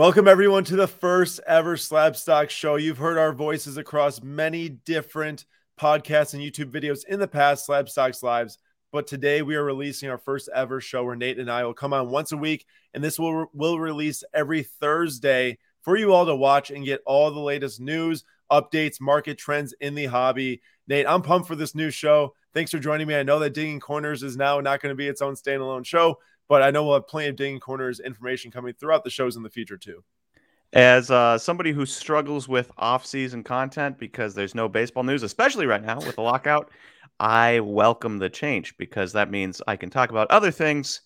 Welcome, everyone, to the first ever Slabstox show. You've heard our voices across many different podcasts and YouTube videos in the past, Slabstox Lives. But today we are releasing our first ever show where Nate and I will come on once a week, and this will will release every Thursday for you all to watch and get all the latest news, updates, market trends in the hobby. Nate, I'm pumped for this new show. Thanks for joining me. I know that Digging Corners is now not going to be its own standalone show, but I know we'll have plenty of Digging Corners information coming throughout the shows in the future too. As uh, somebody who struggles with off-season content because there's no baseball news, especially right now with the lockout, I welcome the change because that means I can talk about other things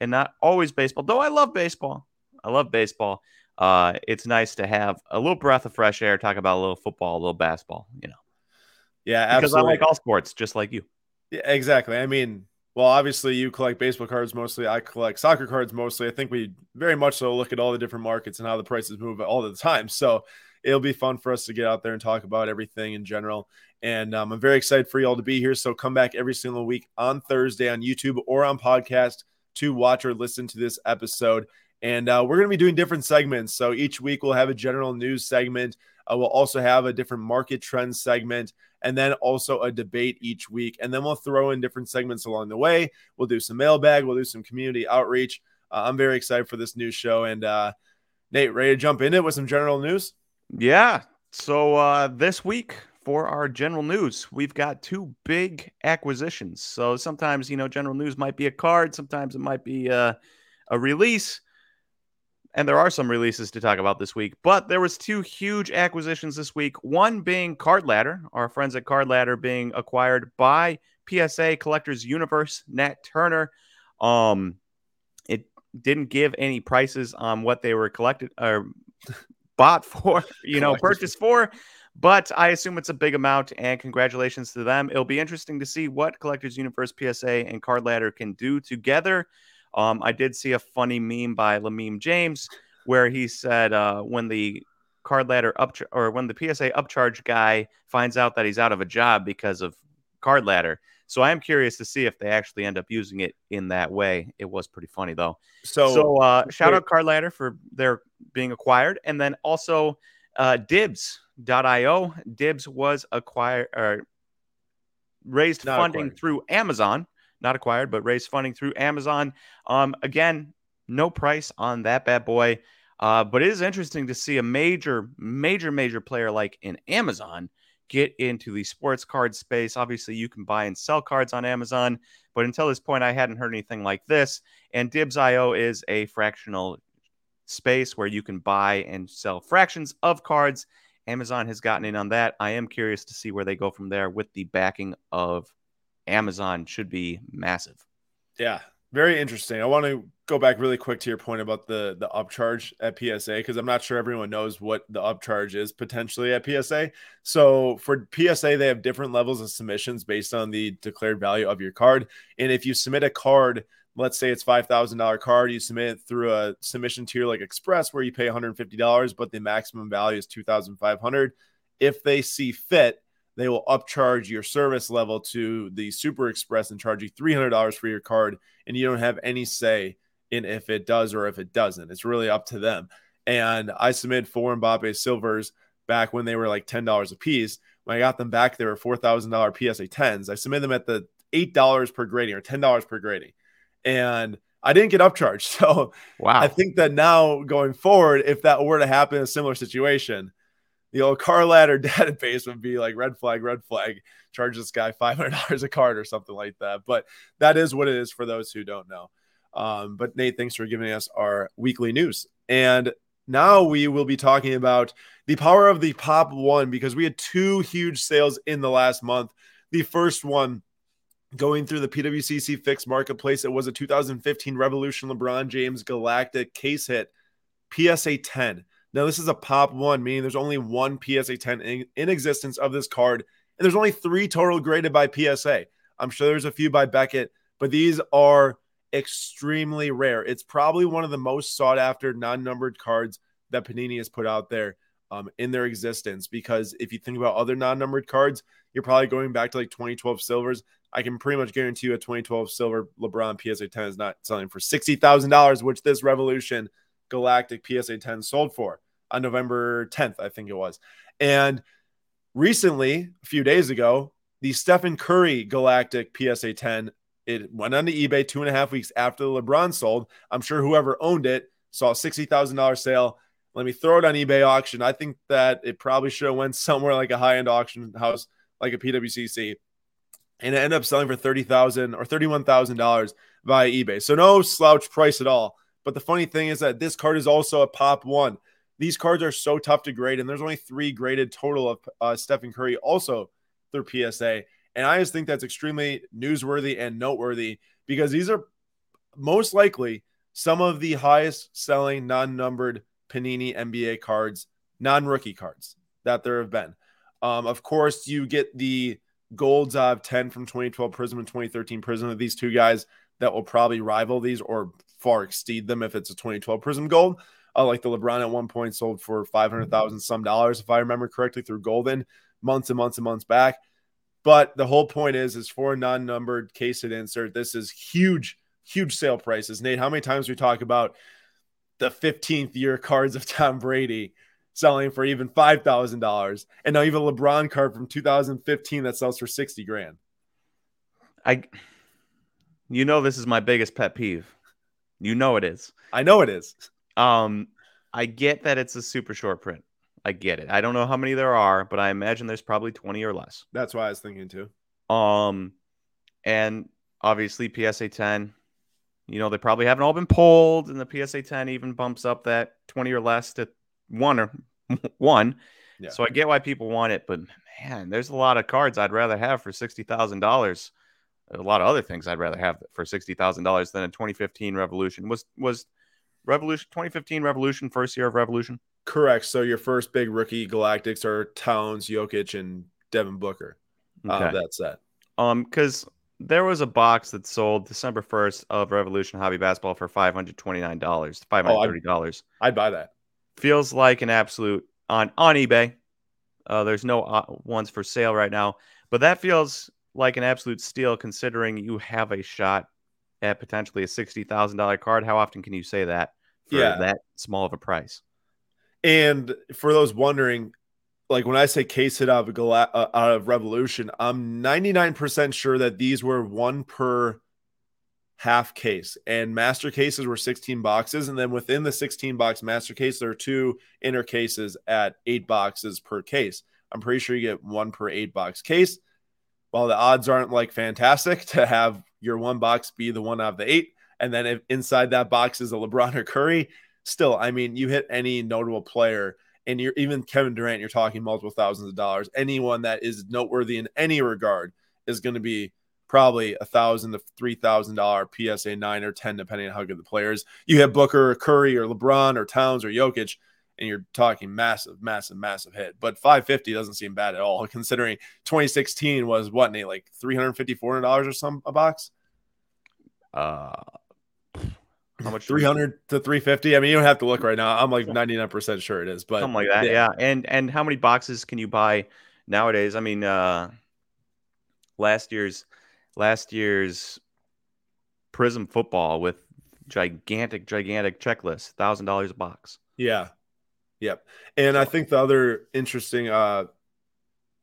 and not always baseball. Though I love baseball, I love baseball. Uh, it's nice to have a little breath of fresh air, talk about a little football, a little basketball. You know, yeah, absolutely. because I like all sports, just like you. Yeah, exactly. I mean, well, obviously you collect baseball cards mostly. I collect soccer cards mostly. I think we very much so look at all the different markets and how the prices move all the time. So it'll be fun for us to get out there and talk about everything in general. And um, I'm very excited for y'all to be here. So come back every single week on Thursday on YouTube or on podcast to watch or listen to this episode. And uh, we're going to be doing different segments. So each week we'll have a general news segment. Uh, we'll also have a different market trend segment and then also a debate each week. And then we'll throw in different segments along the way. We'll do some mailbag, we'll do some community outreach. Uh, I'm very excited for this new show. And uh, Nate, ready to jump in it with some general news? Yeah. So uh, this week for our general news, we've got two big acquisitions. So sometimes, you know, general news might be a card, sometimes it might be uh, a release and there are some releases to talk about this week. But there was two huge acquisitions this week. One being Card Ladder, our friends at Card Ladder being acquired by PSA Collectors Universe, Nat Turner. Um, it didn't give any prices on what they were collected or bought for, you know, purchased for. But I assume it's a big amount, and congratulations to them. It'll be interesting to see what Collectors Universe, PSA, and Card Ladder can do together. Um, I did see a funny meme by Lameme James where he said uh, when the card ladder up or when the PSA upcharge guy finds out that he's out of a job because of card ladder. So I am curious to see if they actually end up using it in that way. It was pretty funny though. So, so uh, shout out Card Ladder for their being acquired, and then also uh, Dibbs.io. Dibbs was acquired or raised Not funding acquired. through Amazon not acquired, but raised funding through Amazon. Um, again, no price on that bad boy. Uh, but it is interesting to see a major, major, major player like in Amazon get into the sports card space. Obviously, you can buy and sell cards on Amazon, but until this point, I hadn't heard anything like this. And Dibbs.io is a fractional space where you can buy and sell fractions of cards. Amazon has gotten in on that. I am curious to see where they go from there with the backing of Amazon should be massive. Yeah, very interesting. I want to go back really quick to your point about the the upcharge at PSA because I'm not sure everyone knows what the upcharge is potentially at PSA. So for PSA, they have different levels of submissions based on the declared value of your card. And if you submit a card, let's say it's five thousand dollar card, you submit it through a submission tier like Express where you pay 150 dollars, but the maximum value is two thousand five hundred. If they see fit, they will upcharge your service level to the Super Express and charge you $300 for your card. And you don't have any say in if it does or if it doesn't. It's really up to them. And I submitted four Mbappe Silvers back when they were like $10 a piece. When I got them back, they were $4,000 PSA 10s. I submitted them at the $8 per grading or $10 per grading. And I didn't get upcharged. So wow. I think that now going forward, if that were to happen in a similar situation, the old Card Ladder database would be like red flag, red flag, charge this guy $500 a card or something like that. But that is what it is for those who don't know. Um, but Nate, thanks for giving us our weekly news. And now we will be talking about the power of the Pop One because we had two huge sales in the last month. The first one going through the PWCC fixed marketplace, it was a 2015 Revolution LeBron James Galactic case hit PSA 10. Now, this is a pop one, meaning there's only one PSA 10 in, in existence of this card, and there's only three total graded by PSA. I'm sure there's a few by Beckett, but these are extremely rare. It's probably one of the most sought after non numbered cards that Panini has put out there um, in their existence. Because if you think about other non numbered cards, you're probably going back to like 2012 silvers. I can pretty much guarantee you a 2012 silver LeBron PSA 10 is not selling for $60,000, which this revolution Galactic PSA 10 sold for on November 10th, I think it was. And recently, a few days ago, the Stephen Curry Galactic PSA 10 it went on to eBay two and a half weeks after the LeBron sold. I'm sure whoever owned it saw a sixty thousand dollar sale. Let me throw it on eBay auction. I think that it probably should have went somewhere like a high end auction house, like a PWCC, and it ended up selling for thirty thousand or thirty one thousand dollars via eBay. So no slouch price at all. But the funny thing is that this card is also a pop one. These cards are so tough to grade, and there's only three graded total of uh, Stephen Curry also through PSA. And I just think that's extremely newsworthy and noteworthy because these are most likely some of the highest selling non numbered Panini NBA cards, non rookie cards that there have been. Um, of course, you get the golds of 10 from 2012 Prism and 2013 Prism of these two guys that will probably rival these or far exceed them if it's a 2012 Prism gold. Uh, like the LeBron at one point sold for 500,000 some dollars, if I remember correctly, through Goldin months and months and months back. But the whole point is, is for a non-numbered case at insert, this is huge, huge sale prices. Nate, how many times we talk about the 15th year cards of Tom Brady selling for even five thousand dollars, and now even LeBron card from 2015 that sells for 60 grand. I, you know, this is my biggest pet peeve. You know it is. I know it is. Um, I get that it's a super short print. I get it. I don't know how many there are, but I imagine there's probably 20 or less. That's why I was thinking too. Um, and obviously PSA 10, you know, they probably haven't all been pulled, and the PSA 10 even bumps up that 20 or less to one or one. Yeah. So I get why people want it, but man, there's a lot of cards I'd rather have for sixty thousand dollars. A lot of other things I'd rather have for sixty thousand dollars than a 2015 Revolution. Was was Revolution 2015 Revolution first year of Revolution? Correct. So your first big rookie Galactics are Towns, Jokic, and Devin Booker. Uh, okay. Uh, that's that. Um, because there was a box that sold December first of Revolution Hobby Basketball for five hundred twenty nine dollars, five hundred thirty dollars. Oh, I'd, I'd, buy that. Feels like an absolute on on eBay. Uh, there's no uh, ones for sale right now, but that feels like an absolute steal considering you have a shot at potentially a sixty thousand dollar card. How often can you say that for yeah. that small of a price? And for those wondering, like when I say case hit out of, Gal- uh, out of Revolution, I'm 99% sure that these were one per half case and master cases were 16 boxes and then within the 16 box master case there are two inner cases at eight boxes per case i'm pretty sure you get one per eight box case while the odds aren't like fantastic to have your one box be the one out of the eight and then if inside that box is a lebron or curry still, I mean, you hit any notable player, and you're even Kevin Durant, you're talking multiple thousands of dollars. Anyone that is noteworthy in any regard is going to be probably a thousand to three thousand dollar PSA nine or ten, depending on how good the players. You have Booker, or Curry, or LeBron, or Towns, or Jokic, and you're talking massive, massive, massive hit. But 550 doesn't seem bad at all, considering 2016 was what Nate like 350, dollars or some a box. Uh, how much? 300 to 350. I mean, you don't have to look right now. I'm like 99% sure it is, but something like that. Yeah. yeah. And and how many boxes can you buy nowadays? I mean, uh last year's last year's Prism football with gigantic gigantic checklist, $1000 a box. Yeah. Yep. And I think the other interesting uh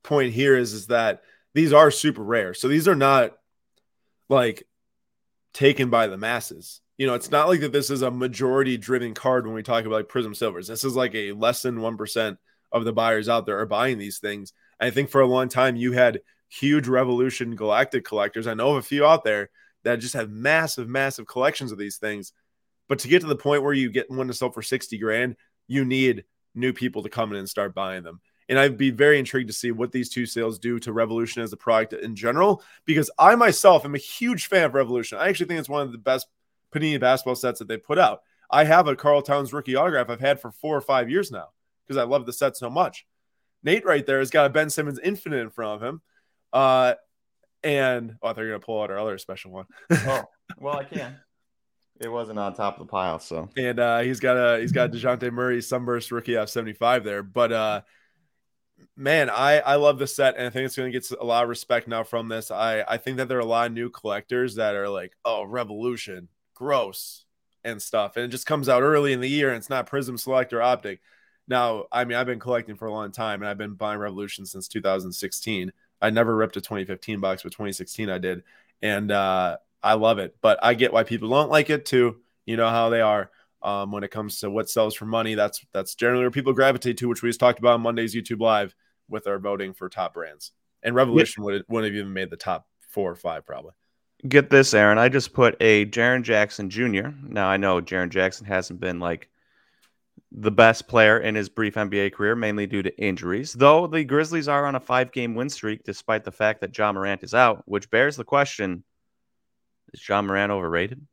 point here is is that these are super rare. So these are not like taken by the masses you know, it's not like that this is a majority driven card when we talk about like Prism Silvers. This is like a less than 1% of the buyers out there are buying these things. I think for a long time you had huge Revolution Galactic collectors. I know of a few out there that just have massive, massive collections of these things. But to get to the point where you get one to sell for 60 grand, you need new people to come in and start buying them. And I'd be very intrigued to see what these two sales do to Revolution as a product in general, because I myself am a huge fan of Revolution. I actually think it's one of the best Panini basketball sets that they put out. I have a Karl Towns rookie autograph I've had for four or five years now because I love the set so much. Nate right there has got a Ben Simmons Infinite in front of him. Uh, and oh, I thought you were gonna pull out our other special one. oh, well, I can. It wasn't on top of the pile, so. And uh, he's got a he's got Dejounte Murray Sunburst rookie F seventy five there, but uh, man, I I love the set, and I think it's going to get a lot of respect now from this. I I think that there are a lot of new collectors that are like, oh, Revolution, gross. and stuff, and it just comes out early in the year, and it's not Prism Select or Optic. Now, I mean, I've been collecting for a long time, and I've been buying Revolution since 2016. I never ripped a 2015 box, but 2016 I did, and uh, I love it. But I get why people don't like it too. You know how they are um, when it comes to what sells for money. That's that's generally where people gravitate to, which we just talked about on Monday's YouTube Live with our voting for top brands. And Revolution would wouldn't have even made the top four or five probably. Get this, Aaron. I just put a Jaren Jackson Jr. Now I know Jaren Jackson hasn't been like the best player in his brief NBA career, mainly due to injuries. Though the Grizzlies are on a five-game win streak, despite the fact that Ja Morant is out, which bears the question: Is Ja Morant overrated?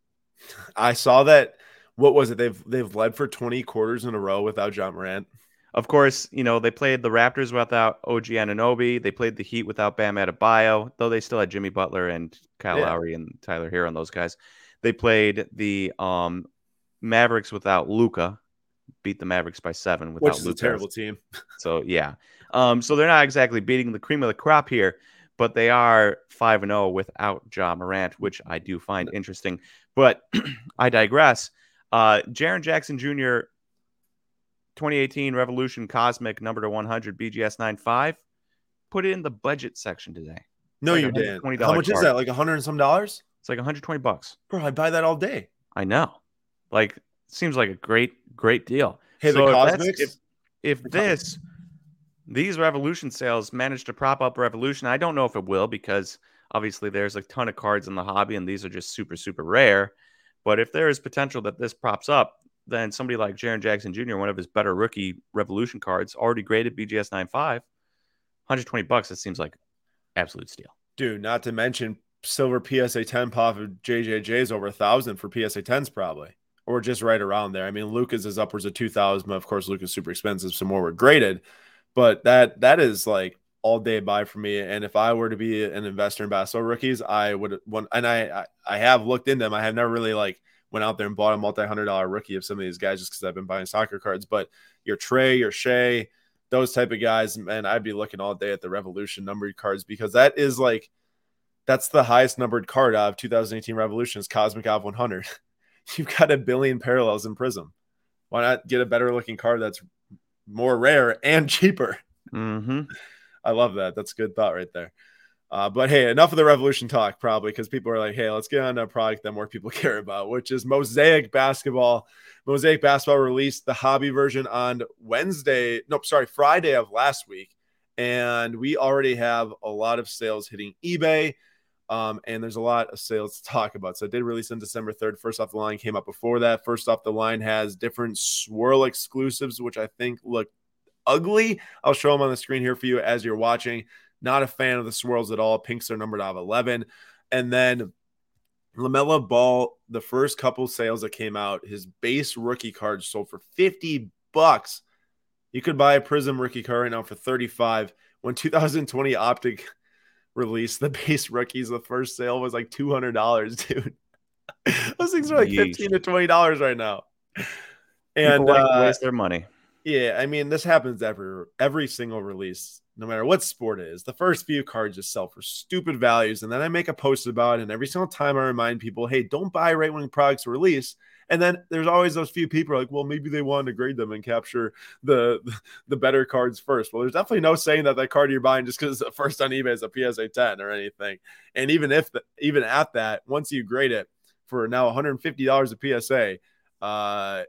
I saw that. What was it? They've they've led for 20 quarters in a row without Ja Morant. Of course, you know, they played the Raptors without OG Anunoby. They played the Heat without Bam Adebayo, though they still had Jimmy Butler and Kyle yeah. Lowry and Tyler Herro and those guys. They played the um, Mavericks without Luka. beat the Mavericks by seven without Which is a terrible team. so yeah. Um, so they're not exactly beating the cream of the crop here, but they are five and zero oh without Ja Morant, which I do find interesting. But I digress. Uh, Jaren Jackson Jr. 2018 Revolution Cosmic number to 100 BGS 95. Put it in the budget section today. No, like you didn't. How much card. is that? Like a hundred and some dollars? It's like 120 bucks. Bro, I'd buy that all day. I know. Like, seems like a great, great deal. Hey, so the Cosmics. If, if this, these Revolution sales managed to prop up Revolution, I don't know if it will because obviously there's a ton of cards in the hobby and these are just super, super rare. But if there is potential that this props up, then somebody like Jaren Jackson Jr., one of his better rookie Revolution cards, already graded BGS 9.5, 120 bucks. It seems like absolute steal. Dude, not to mention silver PSA 10 pop of JJJ's over a thousand for PSA 10s probably, or just right around there. I mean, Luka's is upwards of 2000. but Of course, Luka's super expensive, so more were graded, but that that is like all day buy for me. And if I were to be an investor in basketball rookies, I would want, and I, I, have looked into them. I have never really like went out there and bought a multi-hundred dollar rookie of some of these guys just because I've been buying soccer cards. But your Trey, your Shai, those type of guys, man, I'd be looking all day at the Revolution numbered cards because that is like that's the highest numbered card out of 2018 Revolution is Cosmic Ov 100. You've got a billion parallels in Prism. Why not get a better looking card that's more rare and cheaper? Mm-hmm. I love that. That's a good thought right there. Uh, but hey, enough of the revolution talk, probably because people are like, hey, let's get on a product that more people care about, which is Mosaic Basketball. Mosaic Basketball released the hobby version on Wednesday, nope, sorry, Friday of last week. And we already have a lot of sales hitting eBay. Um, and there's a lot of sales to talk about. So I did release on December 3rd. First off the line came up before that. First off the line has different swirl exclusives, which I think look ugly. I'll show them on the screen here for you as you're watching. Not a fan of the swirls at all. Pinks are numbered out of 11. And then LaMelo Ball, the first couple sales that came out, his base rookie card sold for 50 bucks. You could buy a Prism rookie card right now for 35. When 2020 Optic released the base rookies, the first sale was like $200, dude. Those things are like Yeesh. 15 to $20 right now. And like uh, waste their money. Yeah, I mean, this happens every every single release no matter what sport it is. The first few cards just sell for stupid values. And then I make a post about it. And every single time I remind people, hey, don't buy right when products release. And then there's always those few people like, well, maybe they wanted to grade them and capture the the better cards first. Well, there's definitely no saying that that card you're buying just because it's first on eBay is a PSA 10 or anything. And even if the, even at that, once you grade it for now $150 a PSA, uh,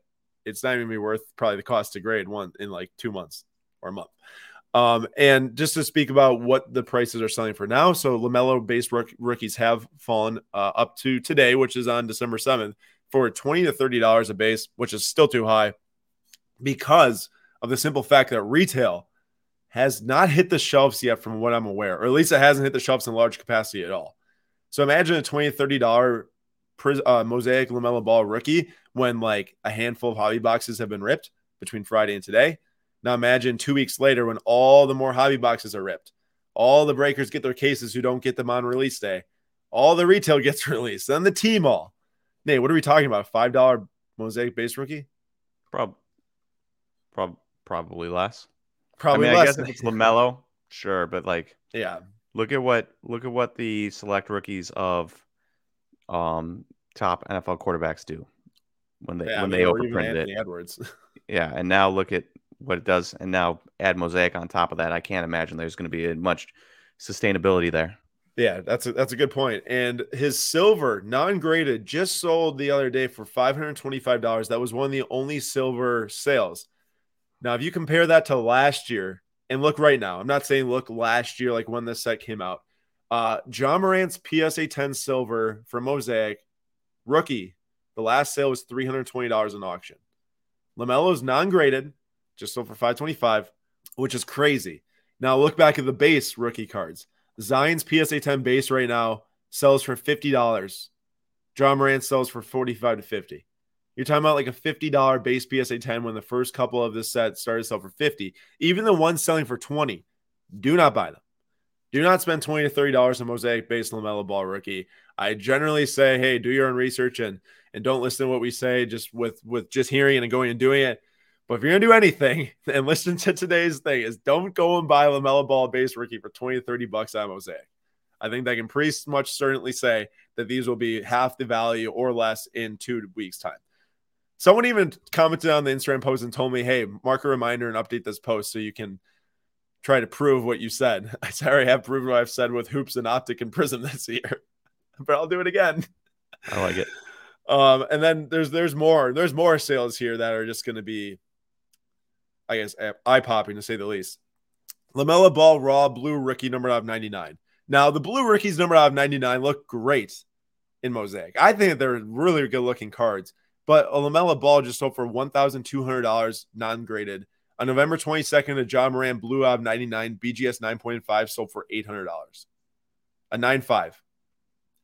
it's not even be worth probably the cost to grade one in like two months or a month. Um, and just to speak about what the prices are selling for now. So LaMelo based rook- rookies have fallen uh, up to today, which is on December 7th, for 20 to $30 a base, which is still too high because of the simple fact that retail has not hit the shelves yet, from what I'm aware, or at least it hasn't hit the shelves in large capacity at all. So imagine a 20 $30 uh, Mosaic LaMelo Ball rookie when like a handful of hobby boxes have been ripped between Friday and today. Now imagine two weeks later when all the more hobby boxes are ripped, all the breakers get their cases who don't get them on release day, all the retail gets released, then the team all. Nate, what are we talking about? Five dollar mosaic base rookie? Prob, prob, probably less. Probably I mean, less. I guess if it's Lamelo, sure, but like, yeah. Look at what look at what the select rookies of um top NFL quarterbacks do. when they Yeah, I when mean, they overprinted it. Edwards. Yeah, and now look at what it does, and now add mosaic on top of that. I can't imagine there's going to be much sustainability there. Yeah, that's a, that's a good point. And his silver non-graded just sold the other day for five hundred twenty-five dollars. That was one of the only silver sales. Now, if you compare that to last year, and look right now, I'm not saying look last year like when this set came out. Uh, Ja Morant's PSA 10 silver for Mosaic rookie, the last sale was three hundred twenty dollars in auction. Lamelo's non-graded, just sold for five twenty-five, which is crazy. Now look back at the base rookie cards. Zion's PSA 10 base right now sells for $50. Ja Morant sells for 45 to 50. You're talking about like a $50 base PSA 10 when the first couple of this set started to sell for 50. Even the ones selling for 20, do not buy them. Do not spend 20 to $30 on Mosaic base LaMelo Ball rookie. I generally say, hey, do your own research and and don't listen to what we say just with with just hearing it and going and doing it. But if you're gonna do anything and listen to today's thing, is don't go and buy LaMelo Ball base rookie for 20 to 30 bucks on Mosaic. I think they can pretty much certainly say that these will be half the value or less in two weeks' time. Someone even commented on the Instagram post and told me, hey, mark a reminder and update this post so you can try to prove what you said. I already have proven what I've said with hoops and optic and prism this year, but I'll do it again. I like it. Um, and then there's there's more there's more sales here that are just going to be, I guess, eh, eye popping to say the least. LaMelo Ball Raw Blue Rookie number out of 99. Now the Blue Rookies number out of 99 look great in Mosaic. I think they're really good looking cards. But a LaMelo Ball just sold for one thousand two hundred dollars non graded. On November 22nd, a Ja Morant Blue out of 99 BGS 9.5 sold for $800. A 9.5.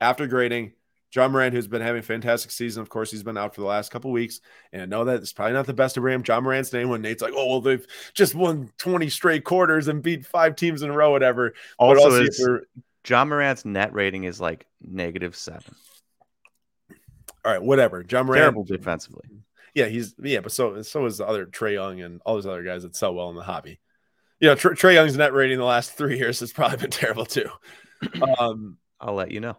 After grading, Ja Morant, who's been having a fantastic season, of course, he's been out for the last couple weeks. And I know that it's probably not the best of bring Ja Morant's name when Nate's like, oh, well, they've just won 20 straight quarters and beat five teams in a row, whatever. Also, also Ja Morant's net rating is like negative seven. All right, whatever. Ja Morant. Terrible defensively. Yeah, he's, yeah, but so so is the other Trae Young and all those other guys that sell well in the hobby. You know, Trae Young's net rating the last three years has probably been terrible too. Um, I'll let you know.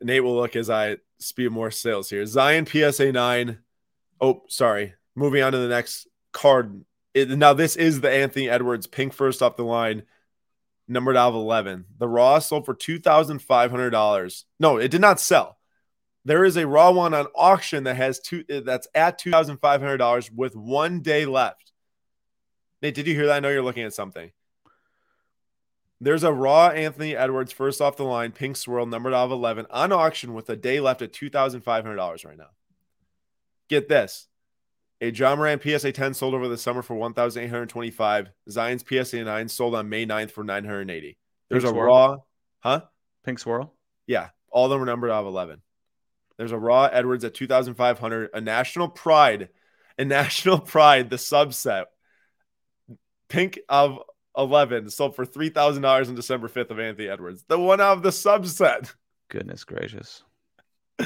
Nate will look as I speed more sales here. Zion PSA 9. Oh, sorry. Moving on to the next card. It, now, this is the Anthony Edwards pink first off the line, numbered out of 11. The Raw sold for $2,500. No, it did not sell. There is a Raw one on auction that has two eh, that's at $2,500 with one day left. Nate, did you hear that? I know you're looking at something. There's a raw Anthony Edwards first off the line, pink swirl, numbered out of 11 on auction with a day left at $2,500 right now. Get this. A Ja Morant PSA 10 sold over the summer for 1,825. Zion's PSA 9 sold on May 9th for 980. There's pink a swirl. raw, huh? Pink swirl? Yeah. All of them are numbered out of 11. There's a raw Edwards at 2,500. A national pride, a national pride, the subset. Pink of 11 sold for $3,000 on December 5th of Anthony Edwards. The one out of the subset. Goodness gracious.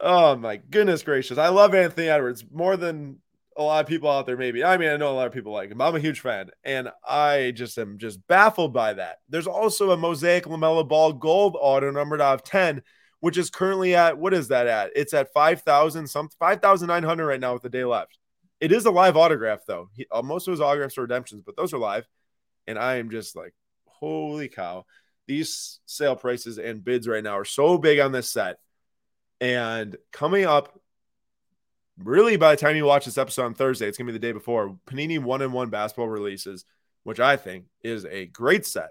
oh my goodness gracious. I love Anthony Edwards more than a lot of people out there maybe. I mean, I know a lot of people like him. I'm a huge fan and I just am just baffled by that. There's also a Mosaic LaMelo Ball gold auto numbered out of 10 which is currently at what is that at? It's at 5,000 some 5,900 right now with the day left. It is a live autograph though. He, uh, most of his autographs are redemptions, but those are live. And I am just like, holy cow. These sale prices and bids right now are so big on this set. And coming up, really, by the time you watch this episode on Thursday, it's to be the day before Panini one and one basketball releases, which I think is a great set.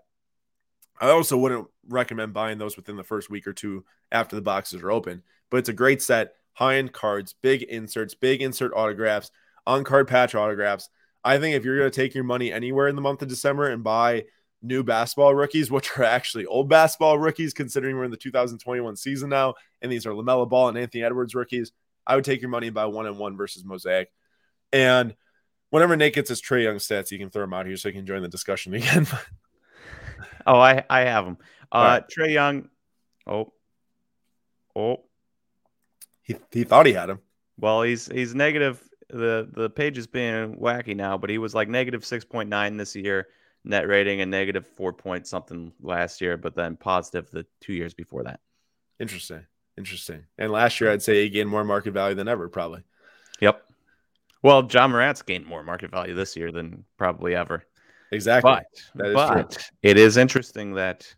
I also wouldn't recommend buying those within the first week or two after the boxes are open, but it's a great set. High end cards, big inserts, big insert autographs, on card patch autographs. I think if you're going to take your money anywhere in the month of December and buy new basketball rookies, which are actually old basketball rookies, considering we're in the 2021 season now, and these are LaMelo Ball and Anthony Edwards rookies, I would take your money and buy one and one versus Mosaic. And whenever Nate gets his Trae Young stats, you can throw them out here so you can join the discussion again. oh, I I have them. Uh, right. Trae Young. Oh, oh. He he thought he had him. Well, he's he's negative. The the page is being wacky now, but he was like negative six point nine this year net rating and negative four point something last year, but then positive the two years before that. Interesting. Interesting. And last year, I'd say he gained more market value than ever, probably. Yep. Well, Ja Morant's gained more market value this year than probably ever. Exactly. But, but it is interesting that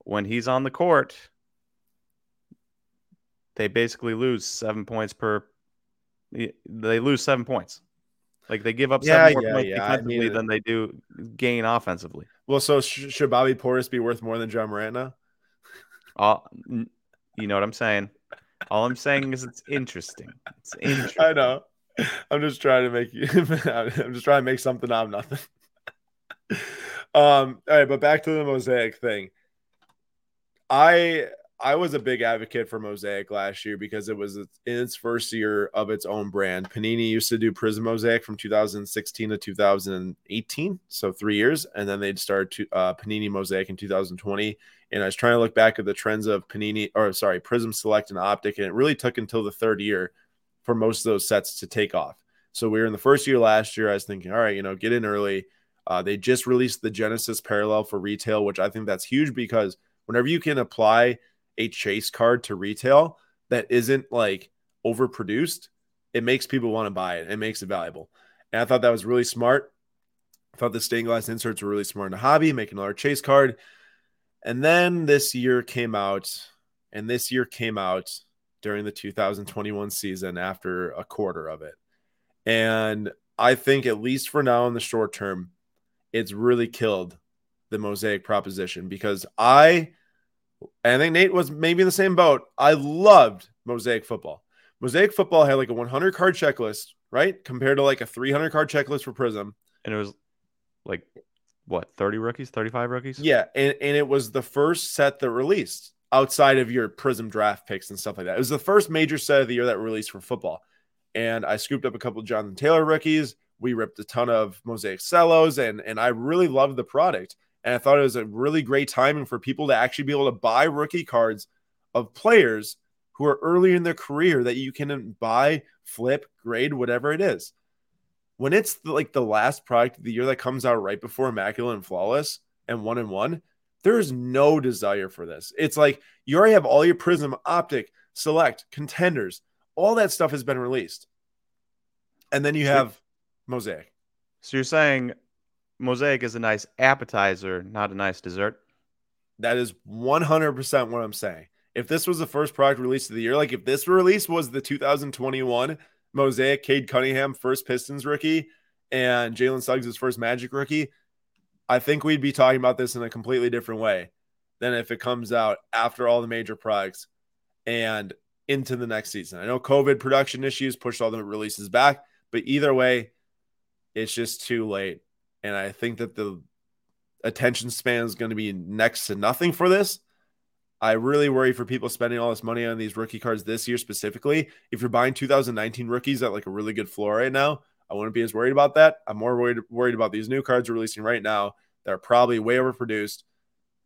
when he's on the court, they basically lose seven points per. They lose seven points. Like they give up Yeah, seven more yeah, points yeah. I mean- than they do gain offensively. Well, so sh- should Bobby Portis be worth more than Ja Morant now? All, you know what I'm saying? All I'm saying is it's interesting. It's interesting. I know. I'm just trying to make you. I'm just trying to make something out of nothing. um. All right, but back to the mosaic thing. I I was a big advocate for mosaic last year because it was in its first year of its own brand. Panini used to do Prism Mosaic from 2016 to 2018, so three years, and then they'd start to uh, Panini Mosaic in 2020. And I was trying to look back at the trends of Panini, or sorry, Prism Select and Optic, and it really took until the third year for most of those sets to take off. So we were in the first year last year. I was thinking, all right, you know, get in early. Uh, they just released the Genesis Parallel for retail, which I think that's huge because whenever you can apply a chase card to retail that isn't like overproduced, it makes people want to buy it. It makes it valuable. And I thought that was really smart. I thought the stained glass inserts were really smart in the hobby, make another chase card. And then this year came out, and this year came out during the 2021 season after a quarter of it. And I think, at least for now in the short term, it's really killed the mosaic proposition because I, and I think Nate was maybe in the same boat. I loved mosaic football. Mosaic football had like a 100 card checklist, right? Compared to like a 300 card checklist for Prism. and it was like what 30 rookies 35 rookies Yeah, and, and it was the first set that released outside of your Prism draft picks and stuff like that. It was the first major set of the year that released for football. And I scooped up a couple of Jonathan Taylor rookies. We ripped a ton of Mosaic Cellos, and and I really loved the product. And I thought it was a really great timing for people to actually be able to buy rookie cards of players who are early in their career that you can buy, flip, grade, whatever it is. When it's the, like the last product of the year that comes out right before Immaculate and Flawless and one and one, there is no desire for this. It's like you already have all your Prism, Optic, Select, Contenders, all that stuff has been released. And then you have Mosaic. so you're saying mosaic is a nice appetizer not a nice dessert That is 100% what I'm saying. If this was the first product release of the year, like if this release was the 2021 Mosaic Cade Cunningham first Pistons rookie and Jalen Suggs' first Magic rookie, I think we'd be talking about this in a completely different way than if it comes out after all the major products and into the next season. I know COVID production issues pushed all the releases back, but either way, it's just too late. And I think that the attention span is going to be next to nothing for this. I really worry for people spending all this money on these rookie cards this year specifically. If you're buying 2019 rookies at like a really good floor right now, I wouldn't be as worried about that. I'm more worried worried about these new cards releasing right now that are probably way overproduced,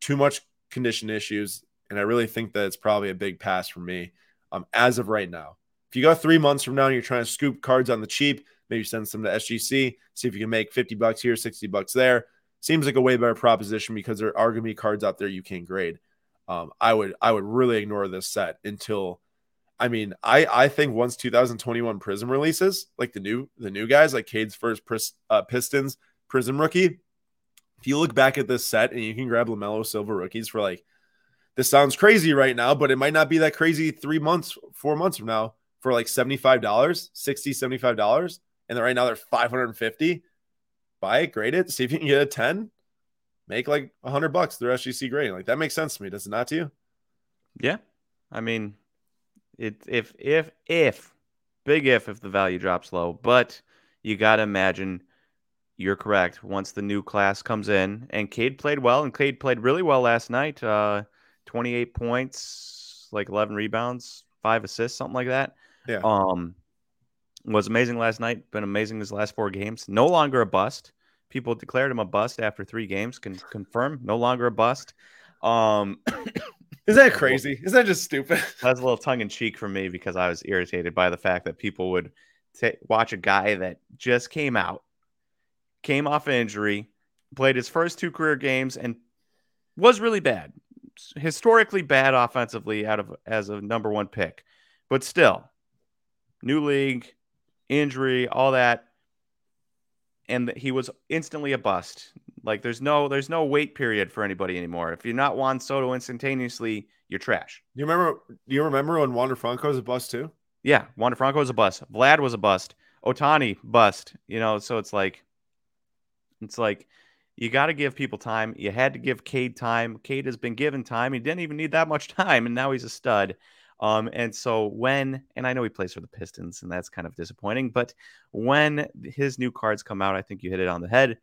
too much condition issues, and I really think that it's probably a big pass for me um, as of right now. If you go three months from now and you're trying to scoop cards on the cheap, maybe send some to SGC, see if you can make 50 bucks here, 60 bucks there. Seems like a way better proposition because there are going to be cards out there you can grade. Um, I would I would really ignore this set until I mean I I think once 2021 Prism releases like the new the new guys like Cade's first Pris, uh, Pistons Prism rookie. If you look back at this set and you can grab Lamelo Silver rookies for like this sounds crazy right now, but it might not be that crazy three months, four months from now for like $75, 60 $75. And then right now they're 550 Buy it, grade it, see if you can get a 10, make like a hundred bucks through SGC grading. Like that makes sense to me. Does it not to you? Yeah, I mean, it if if if big if if the value drops low, but you got to imagine you're correct. Once the new class comes in, and Cade played well, and Cade played really well last night. Uh, 28 points, like 11 rebounds, five assists, something like that. Yeah. Um, was amazing last night. Been amazing his last four games. No longer a bust. People declared him a bust after three games. Can confirm. No longer a bust. Um, Is that crazy? Is that just stupid? that's a little tongue in cheek for me because I was irritated by the fact that people would ta watch a guy that just came out, came off an injury, played his first two career games, and was really bad. historically bad offensively out of as a number one pick, but still, new league, injury, all that, and he was instantly a bust. Like there's no there's no wait period for anybody anymore. If you're not Juan Soto instantaneously, you're trash. You remember? Do you remember when Wander Franco was a bust too? Yeah, Wander Franco was a bust. Vlad was a bust. Ohtani bust. You know, so it's like, it's like you got to give people time. You had to give Cade time. Cade has been given time. He didn't even need that much time, and now he's a stud. Um, and so when, and I know he plays for the Pistons, and that's kind of disappointing, but when his new cards come out, I think you hit it on the head.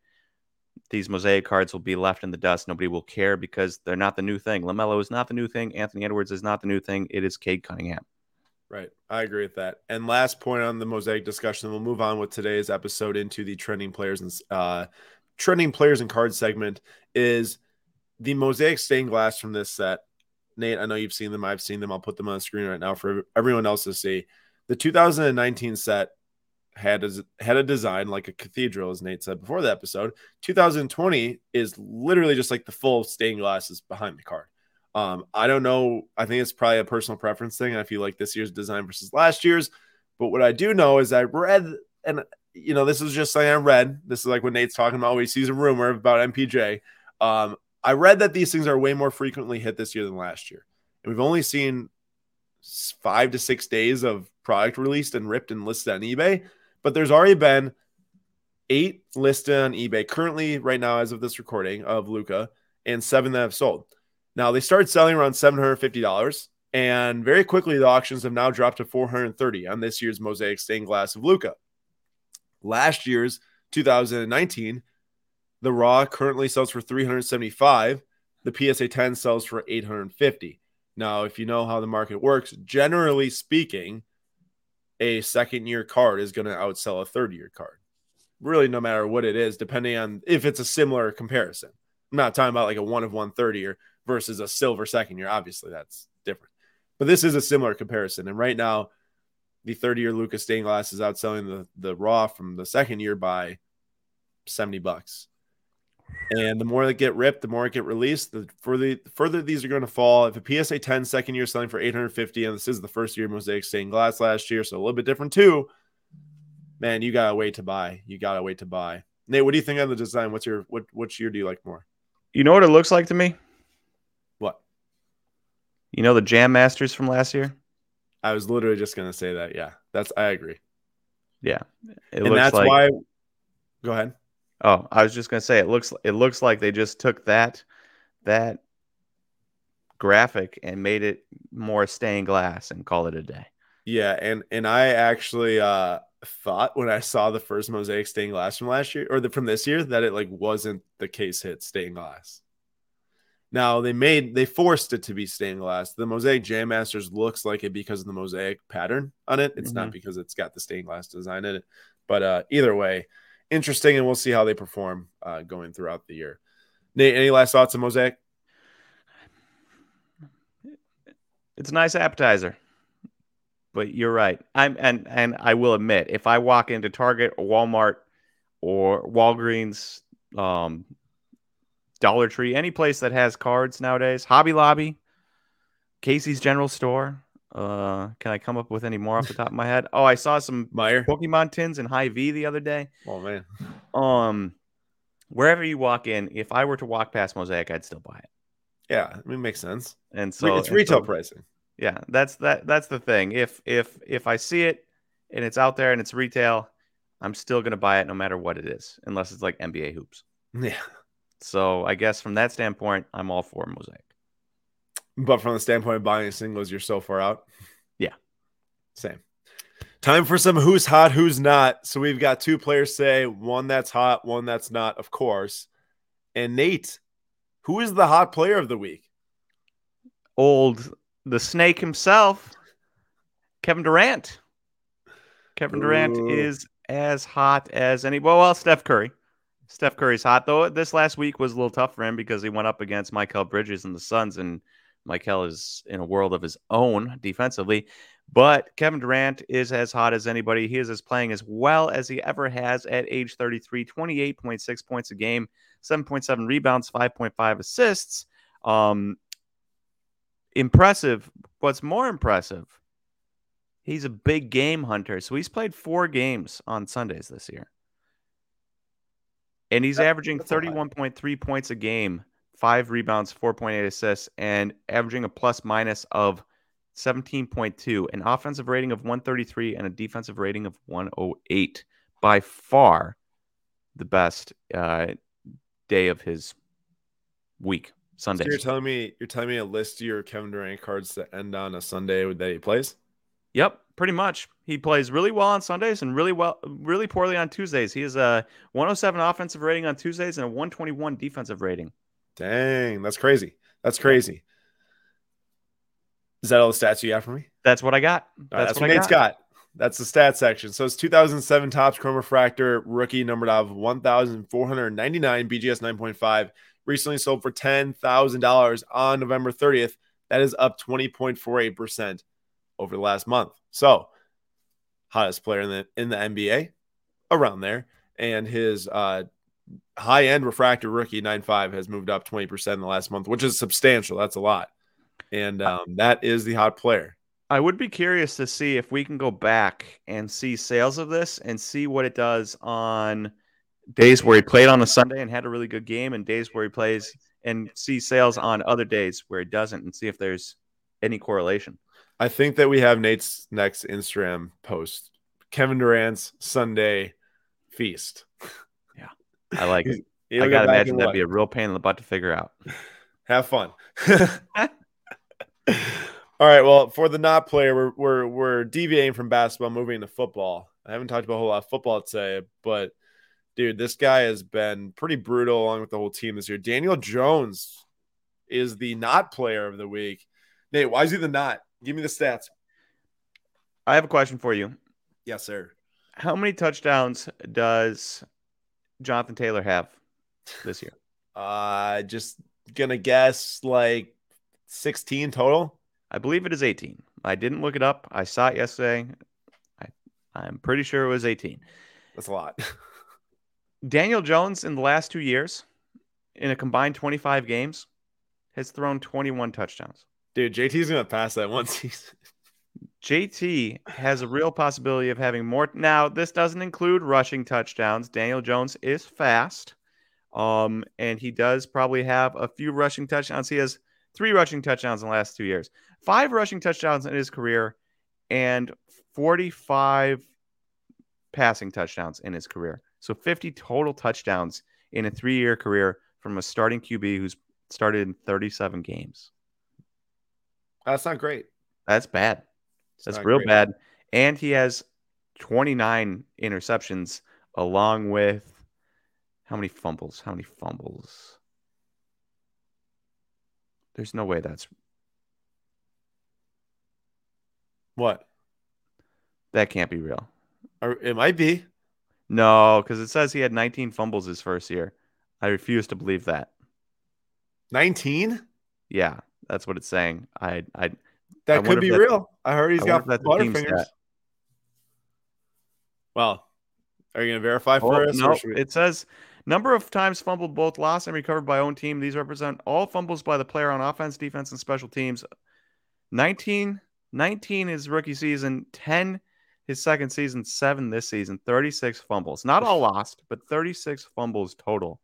These mosaic cards will be left in the dust. Nobody will care because they're not the new thing. LaMelo is not the new thing. Anthony Edwards is not the new thing. It is Cade Cunningham. Right. I agree with that. And last point on the mosaic discussion, we'll move on with today's episode into the trending players and uh, trending players and cards segment is the mosaic stained glass from this set Nate, I know you've seen them. I've seen them. I'll put them on the screen right now for everyone else to see. The 2019 set had a, had a design like a cathedral, as Nate said before the episode. 2020 is literally just like the full stained glasses behind the card. Um, I don't know. I think it's probably a personal preference thing. I feel like this year's design versus last year's. But what I do know is I read, and you know, this is just something I read. This is like when Nate's talking about, he sees a rumor about MPJ. Um, I read that these things are way more frequently hit this year than last year. And we've only seen five to six days of product released and ripped and listed on eBay, but there's already been eight listed on eBay currently, right now, as of this recording of Luka, and seven that have sold. Now they started selling around $750, and very quickly the auctions have now dropped to 430 on this year's mosaic stained glass of Luka. Last year's 2019 the Raw currently sells for 375. The PSA 10 sells for 850. Now, if you know how the market works, generally speaking, a second year card is going to outsell a third year card. Really, no matter what it is, depending on if it's a similar comparison. I'm not talking about like a one of one third year versus a silver second year. Obviously, that's different. But this is a similar comparison. And right now, the 30 year Luka's stained glass is outselling the, the Raw from the second year by 70 bucks. And the more they get ripped, the more it get released, the further the further these are going to fall. If a PSA 10 second year selling for 850, and this is the first year Mosaic stained glass last year, so a little bit different too. Man, you gotta wait to buy. You gotta wait to buy. Nate, what do you think on the design? What's your what which year do you like more? You know what it looks like to me? What? You know the Jam Masters from last year? I was literally just gonna say that. Yeah, that's I agree. Yeah, it and that's like... why. Go ahead. Oh, I was just gonna say it looks it looks like they just took that that graphic and made it more stained glass and call it a day. Yeah, and and I actually uh thought when I saw the first mosaic stained glass from last year or the, from this year that it like wasn't the case hit stained glass. Now they made they forced it to be stained glass. The Mosaic Jam Masters looks like it because of the mosaic pattern on it. It's mm-hmm. not because it's got the stained glass design in it. But uh either way, interesting, and we'll see how they perform uh, going throughout the year. Nate, any last thoughts on Mosaic? It's a nice appetizer, but you're right. I'm and and I will admit, if I walk into Target or Walmart or Walgreens, um, Dollar Tree, any place that has cards nowadays, Hobby Lobby, Casey's General Store, uh, can I come up with any more off the top of my head? Oh, I saw some Meijer Pokemon tins in Hy-Vee the other day. Oh man. Um, wherever you walk in, if I were to walk past Mosaic, I'd still buy it. Yeah, I mean, makes sense. And so it's retail so, pricing. Yeah, that's that. That's the thing. If if if I see it and it's out there and it's retail, I'm still gonna buy it no matter what it is, unless it's like NBA hoops. Yeah. So I guess from that standpoint, I'm all for Mosaic. But from the standpoint of buying singles, you're so far out. Yeah. Same. Time for some who's hot, who's not. So we've got two players say one that's hot, one that's not, of course. And Nate, who is the hot player of the week? Old the snake himself, Kevin Durant. Kevin Durant Ooh. is as hot as any. Well, well, Steph Curry. Steph Curry's hot though. This last week was a little tough for him because he went up against Mikal Bridges and the Suns and Mikal is in a world of his own defensively. But Kevin Durant is as hot as anybody. He is as playing as well as he ever has at age 33, 28.6 points a game, 7.7 rebounds, 5.5 assists. Um, impressive. What's more impressive, he's a big game hunter. So he's played four games on Sundays this year. And he's averaging that's a lot. 31.3 points a game, five rebounds, 4.8 assists, and averaging a plus minus of 17.2, an offensive rating of 133, and a defensive rating of 108. By far the best uh, day of his week, So Sunday. you're telling me you're telling me a list of your Kevin Durant cards that end on a Sunday that he plays? Yep, pretty much. He plays really well on Sundays and really well, really poorly on Tuesdays. He has a 107 offensive rating on Tuesdays and a 121 defensive rating. Dang, that's crazy. That's crazy. Is that all the stats you got for me? That's what I got. All right, That's, that's, what what Nate's got. got. That's the stat section. So it's 2007 Topps Chrome Refractor rookie numbered out of 1,499 BGS 9.5. Recently sold for $10,000 on November 30th. That is up 20.48% over the last month. So hottest player in the in the NBA around there. And his uh, high end refractor rookie 9.5 has moved up 20% in the last month, which is substantial. That's a lot. And um, that is the hot player. I would be curious to see if we can go back and see sales of this and see what it does on days where he played on a Sunday and had a really good game, and days where he plays and see sales on other days where he doesn't, and see if there's any correlation. I think that we have Nate's next Instagram post. Kevin Durant's Sunday feast. I like it. I gotta back imagine that'd what? be a real pain in the butt to figure out. have fun. All right. Well, for the not player, we're we're we're deviating from basketball, moving to football. I haven't talked about a whole lot of football today, but dude, this guy has been pretty brutal along with the whole team this year. Daniel Jones is the not player of the week. Nate, why is he the not? Give me the stats. I have a question for you. Yes, sir. How many touchdowns does Jonathan Taylor have this year? Uh just gonna guess like 16 total. I believe it is 18. I didn't look it up. I saw it yesterday. I, I'm pretty sure it was 18. That's a lot. Daniel Jones in the last two years, in a combined 25 games, has thrown 21 touchdowns. Dude, JT's gonna pass that one season. JT has a real possibility of having more. Now, this doesn't include rushing touchdowns. Daniel Jones is fast, um, and he does probably have a few rushing touchdowns. He has three rushing touchdowns in the last two years, five rushing touchdowns in his career, and 45 passing touchdowns in his career. So 50 total touchdowns in a three year career from a starting QB who's started in 37 games. That's not great. That's bad. It's That's real bad. And he has 29 interceptions along with how many fumbles? How many fumbles? There's no way that's What? that can't be real. Or it might be. No, because it says he had 19 fumbles his first year. I refuse to believe that. 19? Yeah, that's what it's saying. I I That wonder could be that's- real. I heard he's I got wonder if that's a team butterfingers. Well, are you gonna verify Oh, for us? no, we- it says number of times fumbled both lost and recovered by own team. These represent all fumbles by the player on offense, defense, and special teams. 19, 19 his rookie season, 10 his second season, seven this season, 36 fumbles. Not all lost, but 36 fumbles total.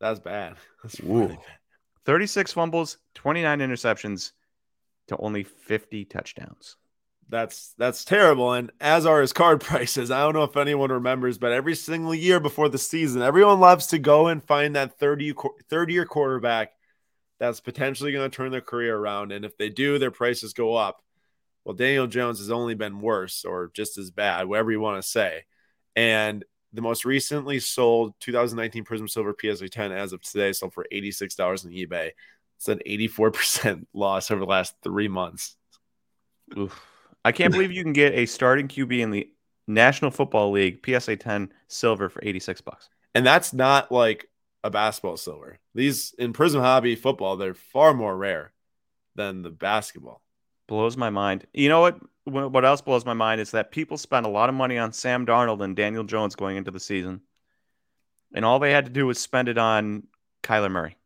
That's bad. That's really bad. 36 fumbles, 29 interceptions to only 50 touchdowns. That's that's terrible. And as are his card prices. I don't know if anyone remembers, but every single year before the season, everyone loves to go and find that 30, qu- 30 year quarterback that's potentially going to turn their career around. And if they do, their prices go up. Well, Daniel Jones has only been worse or just as bad, whatever you want to say. And the most recently sold 2019 Prizm Silver PSA 10 as of today sold for $86 on eBay. It's an 84% loss over the last three months. Oof. I can't believe you can get a starting QB in the National Football League PSA 10 silver for 86 bucks. And that's not like a basketball silver. These in Prizm Hobby football, they're far more rare than the basketball. Blows my mind. You know what? What what else blows my mind is that people spent a lot of money on Sam Darnold and Daniel Jones going into the season, and all they had to do was spend it on Kyler Murray.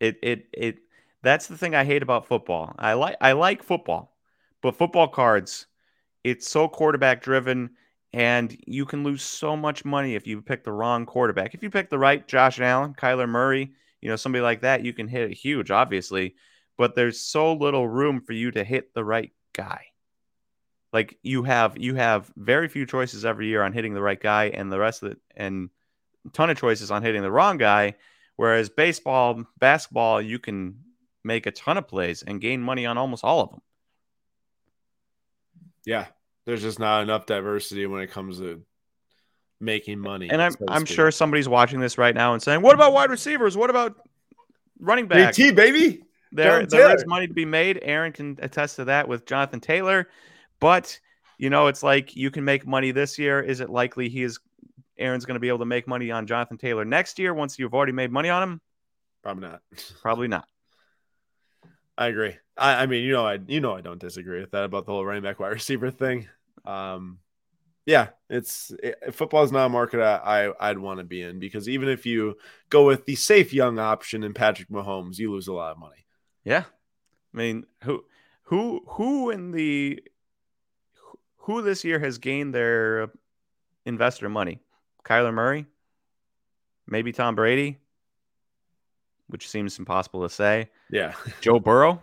It it it that's the thing I hate about football. I like I like football, but football cards, it's so quarterback driven, and you can lose so much money if you pick the wrong quarterback. If you pick the right Josh Allen, Kyler Murray, you know somebody like that, you can hit it huge, obviously. But there's so little room for you to hit the right guy. Like you have you have very few choices every year on hitting the right guy, and the rest of it, and ton of choices on hitting the wrong guy. Whereas baseball, basketball, you can make a ton of plays and gain money on almost all of them. Yeah, there's just not enough diversity when it comes to making money. And I'm so I'm sure somebody's watching this right now and saying, "What about wide receivers? What about running backs?" JT baby. There, there is money to be made. Aaron can attest to that with Jonathan Taylor, but you know, it's like you can make money this year. Is it likely he is Aaron's going to be able to make money on Jonathan Taylor next year once you've already made money on him? Probably not. Probably not. I agree. I, I, mean, you know, I you know I don't disagree with that about the whole running back wide receiver thing. Um, yeah, it's it, football is not a market I, I would want to be in because even if you go with the safe young option in Patrick Mahomes, you lose a lot of money. Yeah, I mean, who who who in the who this year has gained their investor money? Kyler Murray, maybe Tom Brady, which seems impossible to say. Yeah. Joe Burrow.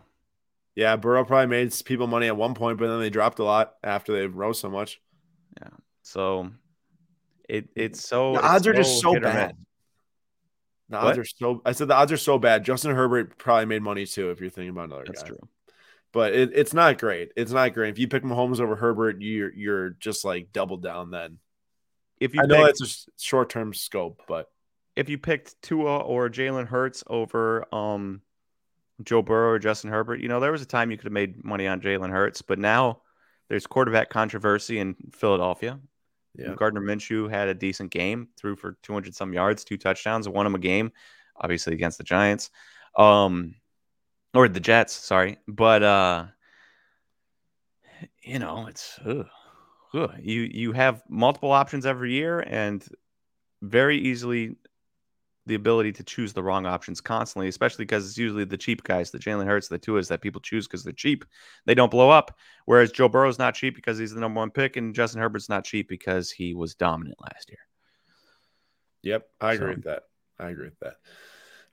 Yeah, Burrow probably made people money at one point, but then they dropped a lot after they rose so much. Yeah. So it it's so the odds are so just so bad. The odds are so I said the odds are so bad. Justin Herbert probably made money too if you're thinking about another guy. That's guy. true. But it, it's not great. It's not great. If you pick Mahomes over Herbert, you're you're just like double down then. If you I know picked, it's a short term scope, but if you picked Tua or Jalen Hurts over um Joe Burrow or Justin Herbert, you know, there was a time you could have made money on Jalen Hurts, but now there's quarterback controversy in Philadelphia. Yeah. Gardner Minshew had a decent game, threw for 200 some yards, two touchdowns, won him a game, obviously against the Giants. Um, or the Jets, sorry. But uh you know, it's ugh, ugh. you you have multiple options every year and very easily the ability to choose the wrong options constantly, especially because it's usually the cheap guys, the Jalen Hurts, the Tuas that people choose because they're cheap. They don't blow up. Whereas Joe Burrow's not cheap because he's the number one pick, and Justin Herbert's not cheap because he was dominant last year. Yep, I agree So- with that. I agree with that.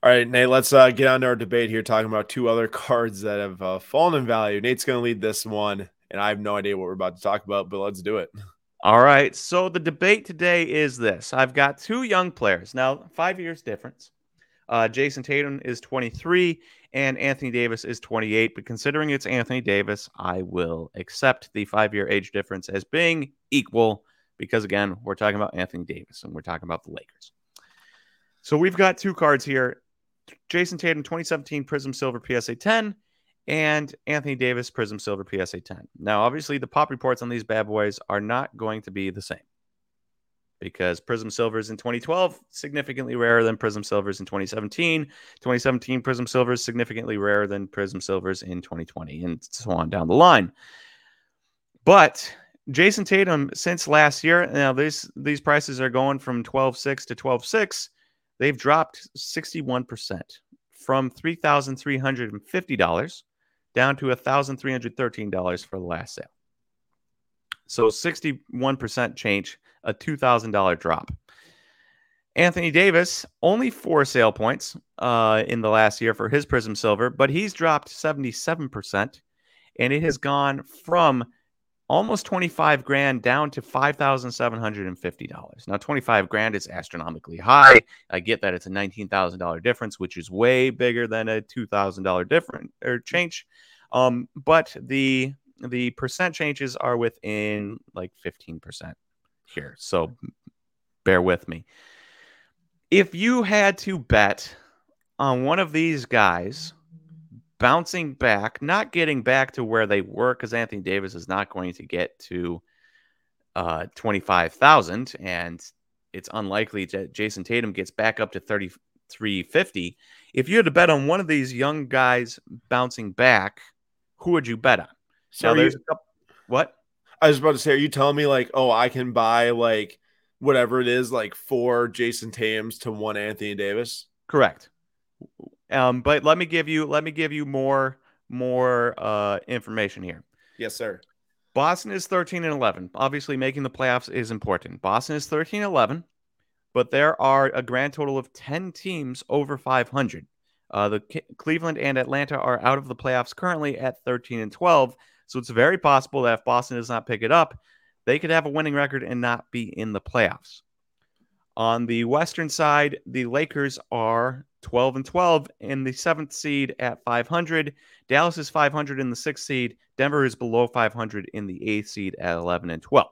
All right, Nate, let's uh, get on to our debate here, talking about two other cards that have uh, fallen in value. Nate's going to lead this one, and I have no idea what we're about to talk about, but let's do it. All right. So the debate today is this I've got two young players. Now, five years difference. Uh, Jayson Tatum is 23 and Anthony Davis is 28. But considering it's Anthony Davis, I will accept the five year age difference as being equal because, again, we're talking about Anthony Davis and we're talking about the Lakers. So we've got two cards here Jayson Tatum 2017 Prizm Silver PSA 10 and Anthony Davis Prizm Silver PSA 10. Now, obviously, the pop reports on these bad boys are not going to be the same because Prizm Silvers in 2012 significantly rarer than Prizm Silvers in 2017. 2017 Prizm Silvers significantly rarer than Prizm Silvers in 2020, and so on down the line. But Jayson Tatum, since last year, now these these prices are going from 12.6 to 12.6. They've dropped 61% from $3,350 down to $1,313 for the last sale. So 61% change, a $2,000 drop. Anthony Davis, only four sale points uh, in the last year for his Prizm Silver, but he's dropped 77%, and it has gone from almost 25 grand down to $5,750. Now, 25 grand is astronomically high. I get that it's a $19,000 difference, which is way bigger than a $2,000 difference or change. Um, but the the percent changes are within like 15% here. So bear with me. If you had to bet on one of these guys bouncing back, not getting back to where they were, because Anthony Davis is not going to get to uh, 25,000, and it's unlikely that Jayson Tatum gets back up to 3350. If you had to bet on one of these young guys bouncing back, who would you bet on? So now, there's you, a couple. What? I was about to say, are you telling me like, oh, I can buy like whatever it is, like four Jayson Tatum's to one Anthony Davis? Correct. Um, but let me give you let me give you more more uh, information here. Yes, sir. Boston is 13 and 11. Obviously, making the playoffs is important. Boston is 13 and 11, but there are a grand total of 10 teams over 500. Uh, the K- Cleveland and Atlanta are out of the playoffs currently at 13 and 12. So it's very possible that if Boston does not pick it up, they could have a winning record and not be in the playoffs. On the Western side, the Lakers are 12 and 12 in the seventh seed at 500. Dallas is 500 in the sixth seed. Denver is below 500 in the eighth seed at 11 and 12.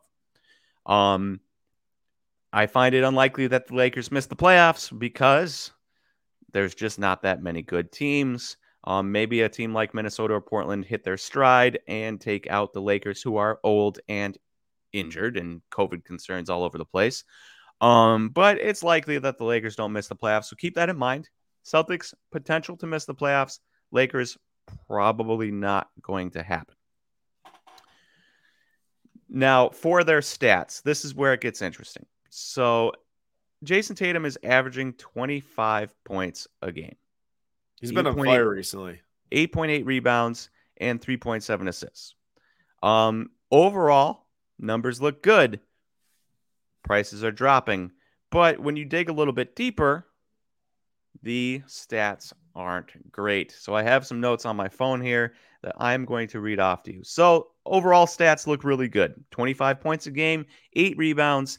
Um, I find it unlikely that the Lakers miss the playoffs because there's just not that many good teams. Um, maybe a team like Minnesota or Portland hit their stride and take out the Lakers, who are old and injured and COVID concerns all over the place. Um, but it's likely that the Lakers don't miss the playoffs. So keep that in mind. Celtics potential to miss the playoffs. Lakers probably not going to happen. Now, for their stats, this is where it gets interesting. So, Jason Tatum is averaging 25 points a game. He's been on fire recently. 8.8 rebounds and 3.7 assists. Um, overall, numbers look good. Prices are dropping. But when you dig a little bit deeper, the stats aren't great. So I have some notes on my phone here that I'm going to read off to you. So overall stats look really good 25 points a game, eight rebounds,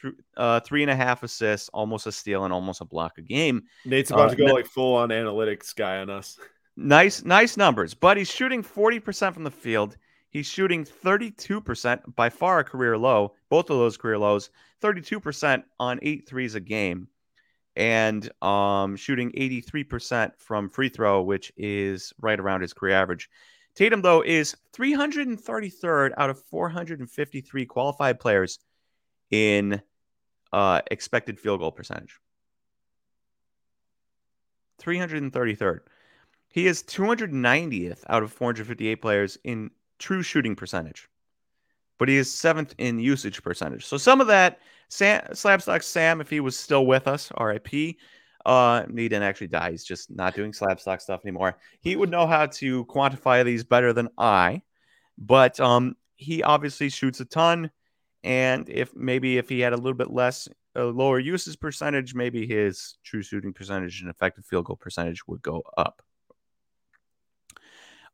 th- uh, three and a half assists, almost a steal, and almost a block a game. Nate's about uh, to go like full on analytics guy on us. Nice, nice numbers, but he's shooting 40% from the field. He's shooting 32%, by far a career low, both of those career lows, 32% on eight threes a game and um, shooting 83% from free throw, which is right around his career average. Tatum, though, is 333rd out of 453 qualified players in uh, expected field goal percentage. 333rd. He is 290th out of 458 players in true shooting percentage, but he is seventh in usage percentage. So some of that Sam, Slabstox Sam, if he was still with us, RIP. Uh, he didn't actually die. He's just not doing Slabstox stuff anymore. He would know how to quantify these better than I, but um, he obviously shoots a ton. And if maybe if he had a little bit less, a lower usage percentage, maybe his true shooting percentage and effective field goal percentage would go up.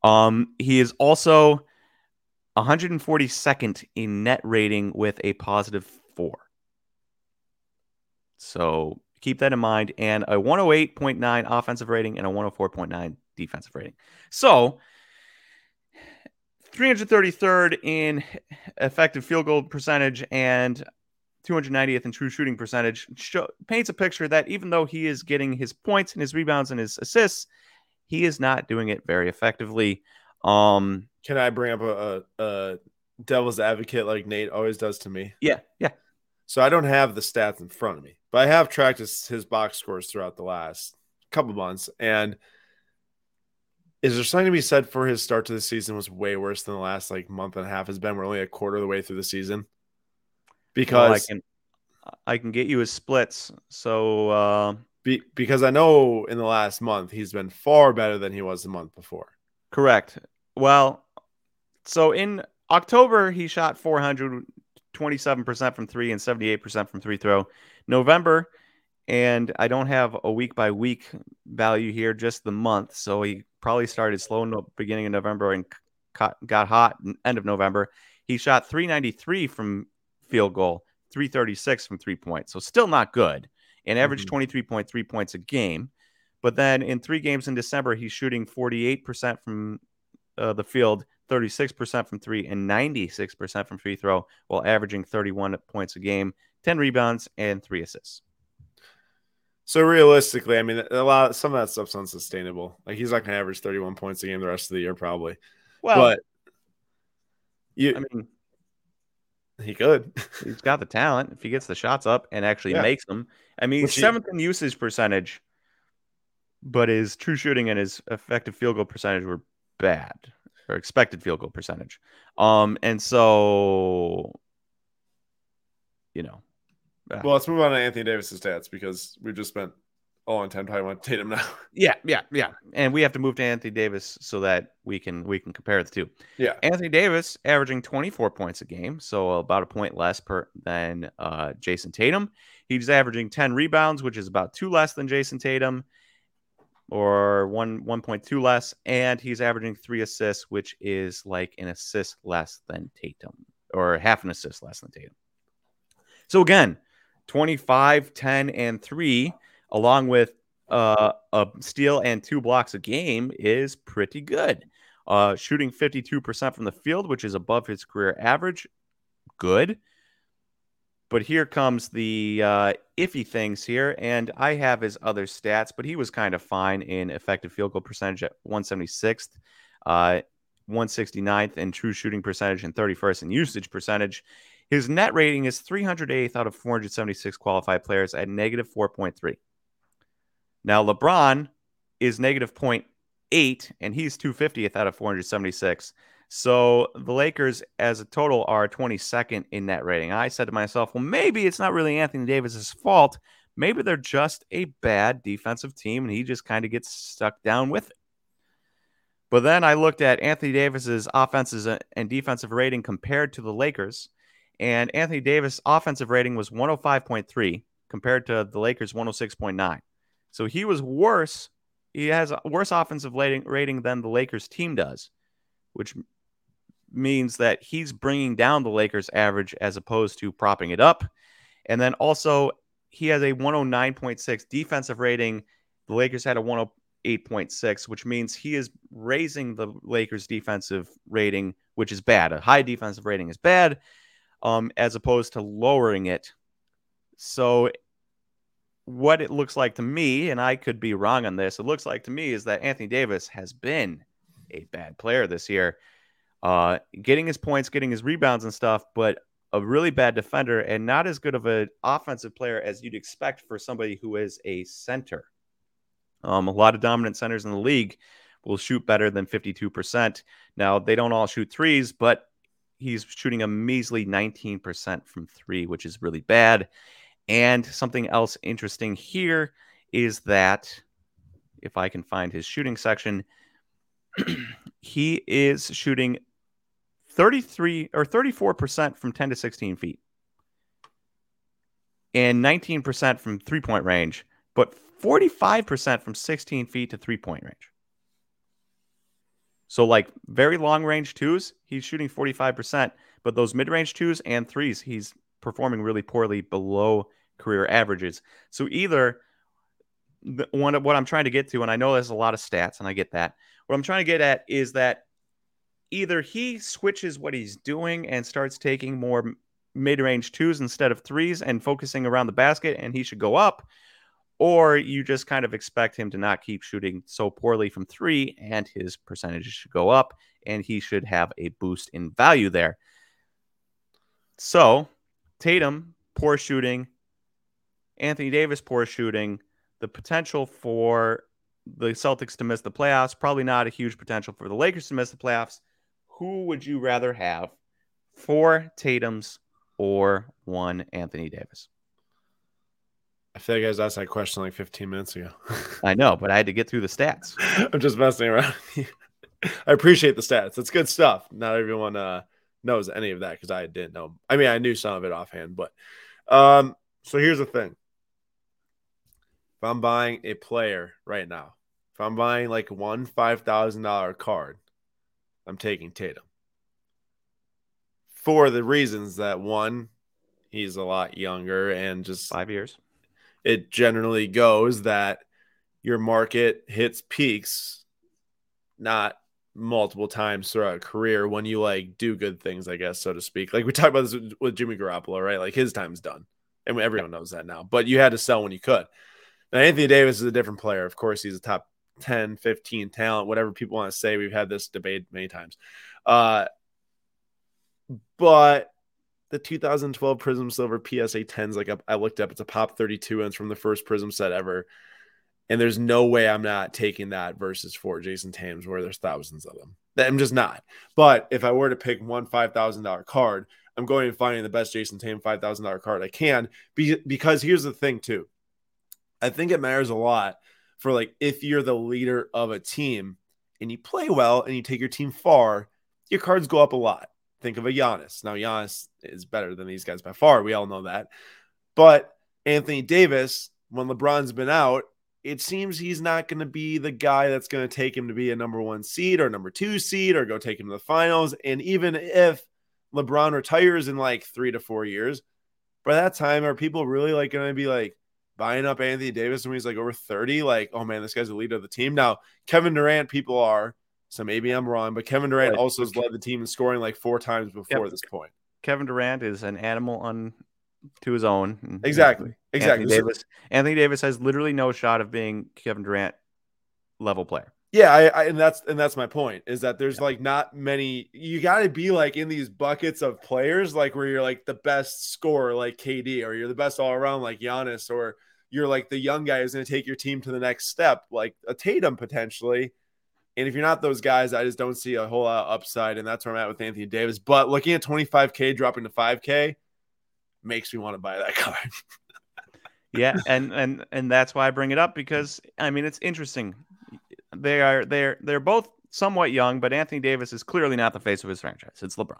Um, he is also 142nd in net rating with a positive four. So keep that in mind. And a 108.9 offensive rating and a 104.9 defensive rating. So 333rd in effective field goal percentage and 290th in true shooting percentage show, paints a picture that even though he is getting his points and his rebounds and his assists, he is not doing it very effectively. Um, Can I bring up a, a, a devil's advocate like Nate always does to me? Yeah, yeah. So I don't have the stats in front of me, but I have tracked his, his box scores throughout the last couple months. And is there something to be said for his start to the season was way worse than the last like month and a half has been? We're only a quarter of the way through the season. Because well, I can I can get you his splits. So uh, be, because I know in the last month he's been far better than he was the month before. Correct. Well, so in October he shot 400 27% from three and 78% from three throw. November, and I don't have a week by week value here, just the month. So he probably started slow in the beginning of November and got hot end of November. He shot 393 from field goal, 336 from three points. So still not good and averaged mm-hmm. 23.3 points a game. But then in three games in December, he's shooting 48% from uh, the field, 36% from three, and 96% from free throw, while averaging 31 points a game, 10 rebounds, and three assists. So realistically, I mean, a lot some of that stuff's unsustainable. Like he's not going to average 31 points a game the rest of the year, probably. Well, but you, I mean, he could. he's got the talent if he gets the shots up and actually yeah. makes them. I mean, he's seventh in usage percentage, but his true shooting and his effective field goal percentage were bad or expected field goal percentage. Um, and so, you know, uh, well, let's move on to Anthony Davis's stats because we've just spent all on time talking about Tatum now. Yeah, yeah, yeah. And we have to move to Anthony Davis so that we can we can compare the two. Yeah. Anthony Davis averaging 24 points a game, so about a point less per than uh, Jayson Tatum. He's averaging 10 rebounds, which is about two less than Jayson Tatum, or one 1.2 less, and he's averaging three assists, which is like an assist less than Tatum, or half an assist less than Tatum. So again, 25, 10, and three along with uh, a steal and two blocks a game is pretty good. Uh, shooting 52% from the field, which is above his career average, good. But here comes the uh, iffy things here, and I have his other stats, but he was kind of fine in effective field goal percentage at 176th, uh, 169th in true shooting percentage, and 31st in usage percentage. His net rating is 308th out of 476 qualified players at negative 4.3. Now, LeBron is negative 0.8, and he's 250th out of 476. So the Lakers, as a total, are 22nd in net rating. I said to myself, well, maybe it's not really Anthony Davis's fault. Maybe they're just a bad defensive team, and he just kind of gets stuck down with it. But then I looked at Anthony Davis's offenses uh, and defensive rating compared to the Lakers, and Anthony Davis' offensive rating was 105.3 compared to the Lakers' 106.9. So he was worse. He has a worse offensive rating, rating than the Lakers team does, which means that he's bringing down the Lakers average as opposed to propping it up. And then also, he has a 109.6 defensive rating. The Lakers had a 108.6, which means he is raising the Lakers defensive rating, which is bad. A high defensive rating is bad, um, as opposed to lowering it. So what it looks like to me, and I could be wrong on this, it looks like to me is that Anthony Davis has been a bad player this year, uh, getting his points, getting his rebounds and stuff, but a really bad defender and not as good of an offensive player as you'd expect for somebody who is a center. Um, a lot of dominant centers in the league will shoot better than 52%. Now, they don't all shoot threes, but he's shooting a measly 19% from three, which is really bad. And something else interesting here is that if I can find his shooting section, he is shooting 33 or 34% from 10 to 16 feet and 19% from three point range, but 45% from 16 feet to three point range. So, like very long range twos, he's shooting 45%, but those mid range twos and threes, he's performing really poorly below career averages. So either the, one of what I'm trying to get to, and I know there's a lot of stats, and I get that. What I'm trying to get at is that either he switches what he's doing and starts taking more mid-range twos instead of threes and focusing around the basket, and he should go up, or you just kind of expect him to not keep shooting so poorly from three, and his percentages should go up, and he should have a boost in value there. So Tatum, poor shooting, Anthony Davis poor shooting, the potential for the Celtics to miss the playoffs, probably not a huge potential for the Lakers to miss the playoffs. Who would you rather have? Four Tatums or one Anthony Davis? I feel like I was asked that question like 15 minutes ago. I know, but I had to get through the stats. I'm just messing around. I appreciate the stats. It's good stuff. Not everyone uh, knows any of that because I didn't know. I mean, I knew some of it offhand, but um, so here's the thing. If I'm buying a player right now, if I'm buying like one five thousand dollar card, I'm taking Tatum. For the reasons that one, he's a lot younger and just five years. It generally goes that your market hits peaks not multiple times throughout a career when you like do good things, I guess, so to speak. Like we talked about this with Jimmy Garoppolo, right? Like his time's done. And everyone knows that now. But you had to sell when you could. Now, Anthony Davis is a different player. Of course, he's a top 10, 15 talent, whatever people want to say. We've had this debate many times. Uh, but the 2012 Prizm Silver PSA 10s, like I looked up, it's a pop 32 and it's from the first Prizm set ever. And there's no way I'm not taking that versus for Jayson Tatum's where there's thousands of them. I'm just not. But if I were to pick one $5,000 card, I'm going and finding the best Jayson Tatum $5,000 card I can because here's the thing, too I think it matters a lot for like if you're the leader of a team and you play well and you take your team far, your cards go up a lot. Think of a Giannis. Now Giannis is better than these guys by far. We all know that. But Anthony Davis, when LeBron's been out, it seems he's not going to be the guy that's going to take him to be a number one seed or number two seed or go take him to the finals. And even if LeBron retires in like three to four years, by that time, are people really like going to be like buying up Anthony Davis when he's like over 30? Like, oh man, this guy's the leader of the team. Now, Kevin Durant, people are, so maybe I'm wrong, but Kevin Durant right. also has led the team in scoring like four times before yep. this point. Kevin Durant is an animal on to his own. Exactly. Exactly. Anthony Davis. Anthony Davis has literally no shot of being Kevin Durant level player. Yeah, I, I, and that's and that's my point is that there's like not many. You got to be like in these buckets of players, like where you're like the best scorer, like KD, or you're the best all around, like Giannis, or you're like the young guy who's going to take your team to the next step, like a Tatum potentially. And if you're not those guys, I just don't see a whole lot of upside, and that's where I'm at with Anthony Davis. But looking at 25k dropping to 5k, makes me want to buy that card. yeah, and and and that's why I bring it up because I mean it's interesting. They are they're they're both somewhat young, but Anthony Davis is clearly not the face of his franchise. It's LeBron.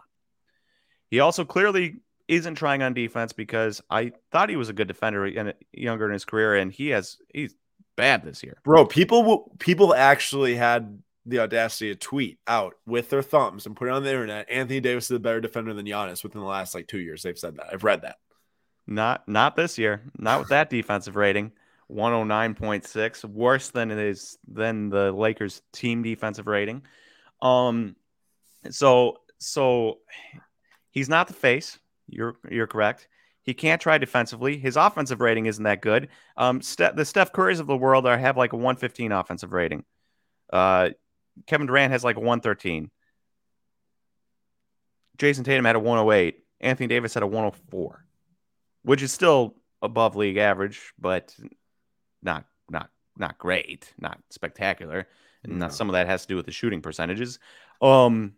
He also clearly isn't trying on defense because I thought he was a good defender and younger in his career, and he has he's bad this year. Bro, people people actually had the audacity to tweet out with their thumbs and put it on the internet. Anthony Davis is a better defender than Giannis within the last like two years. They've said that. I've read that. Not not this year. Not with that defensive rating. 109.6 worse than it is than the Lakers team defensive rating. Um so so he's not the face. You're you're correct. He can't try defensively. His offensive rating isn't that good. Um, Ste- the Steph Currys of the world are have like a 115 offensive rating. Uh, Kevin Durant has like a 113. Jayson Tatum had a 108. Anthony Davis had a 104, which is still above league average, but not not not great, not spectacular. And no. some of that has to do with the shooting percentages. Um,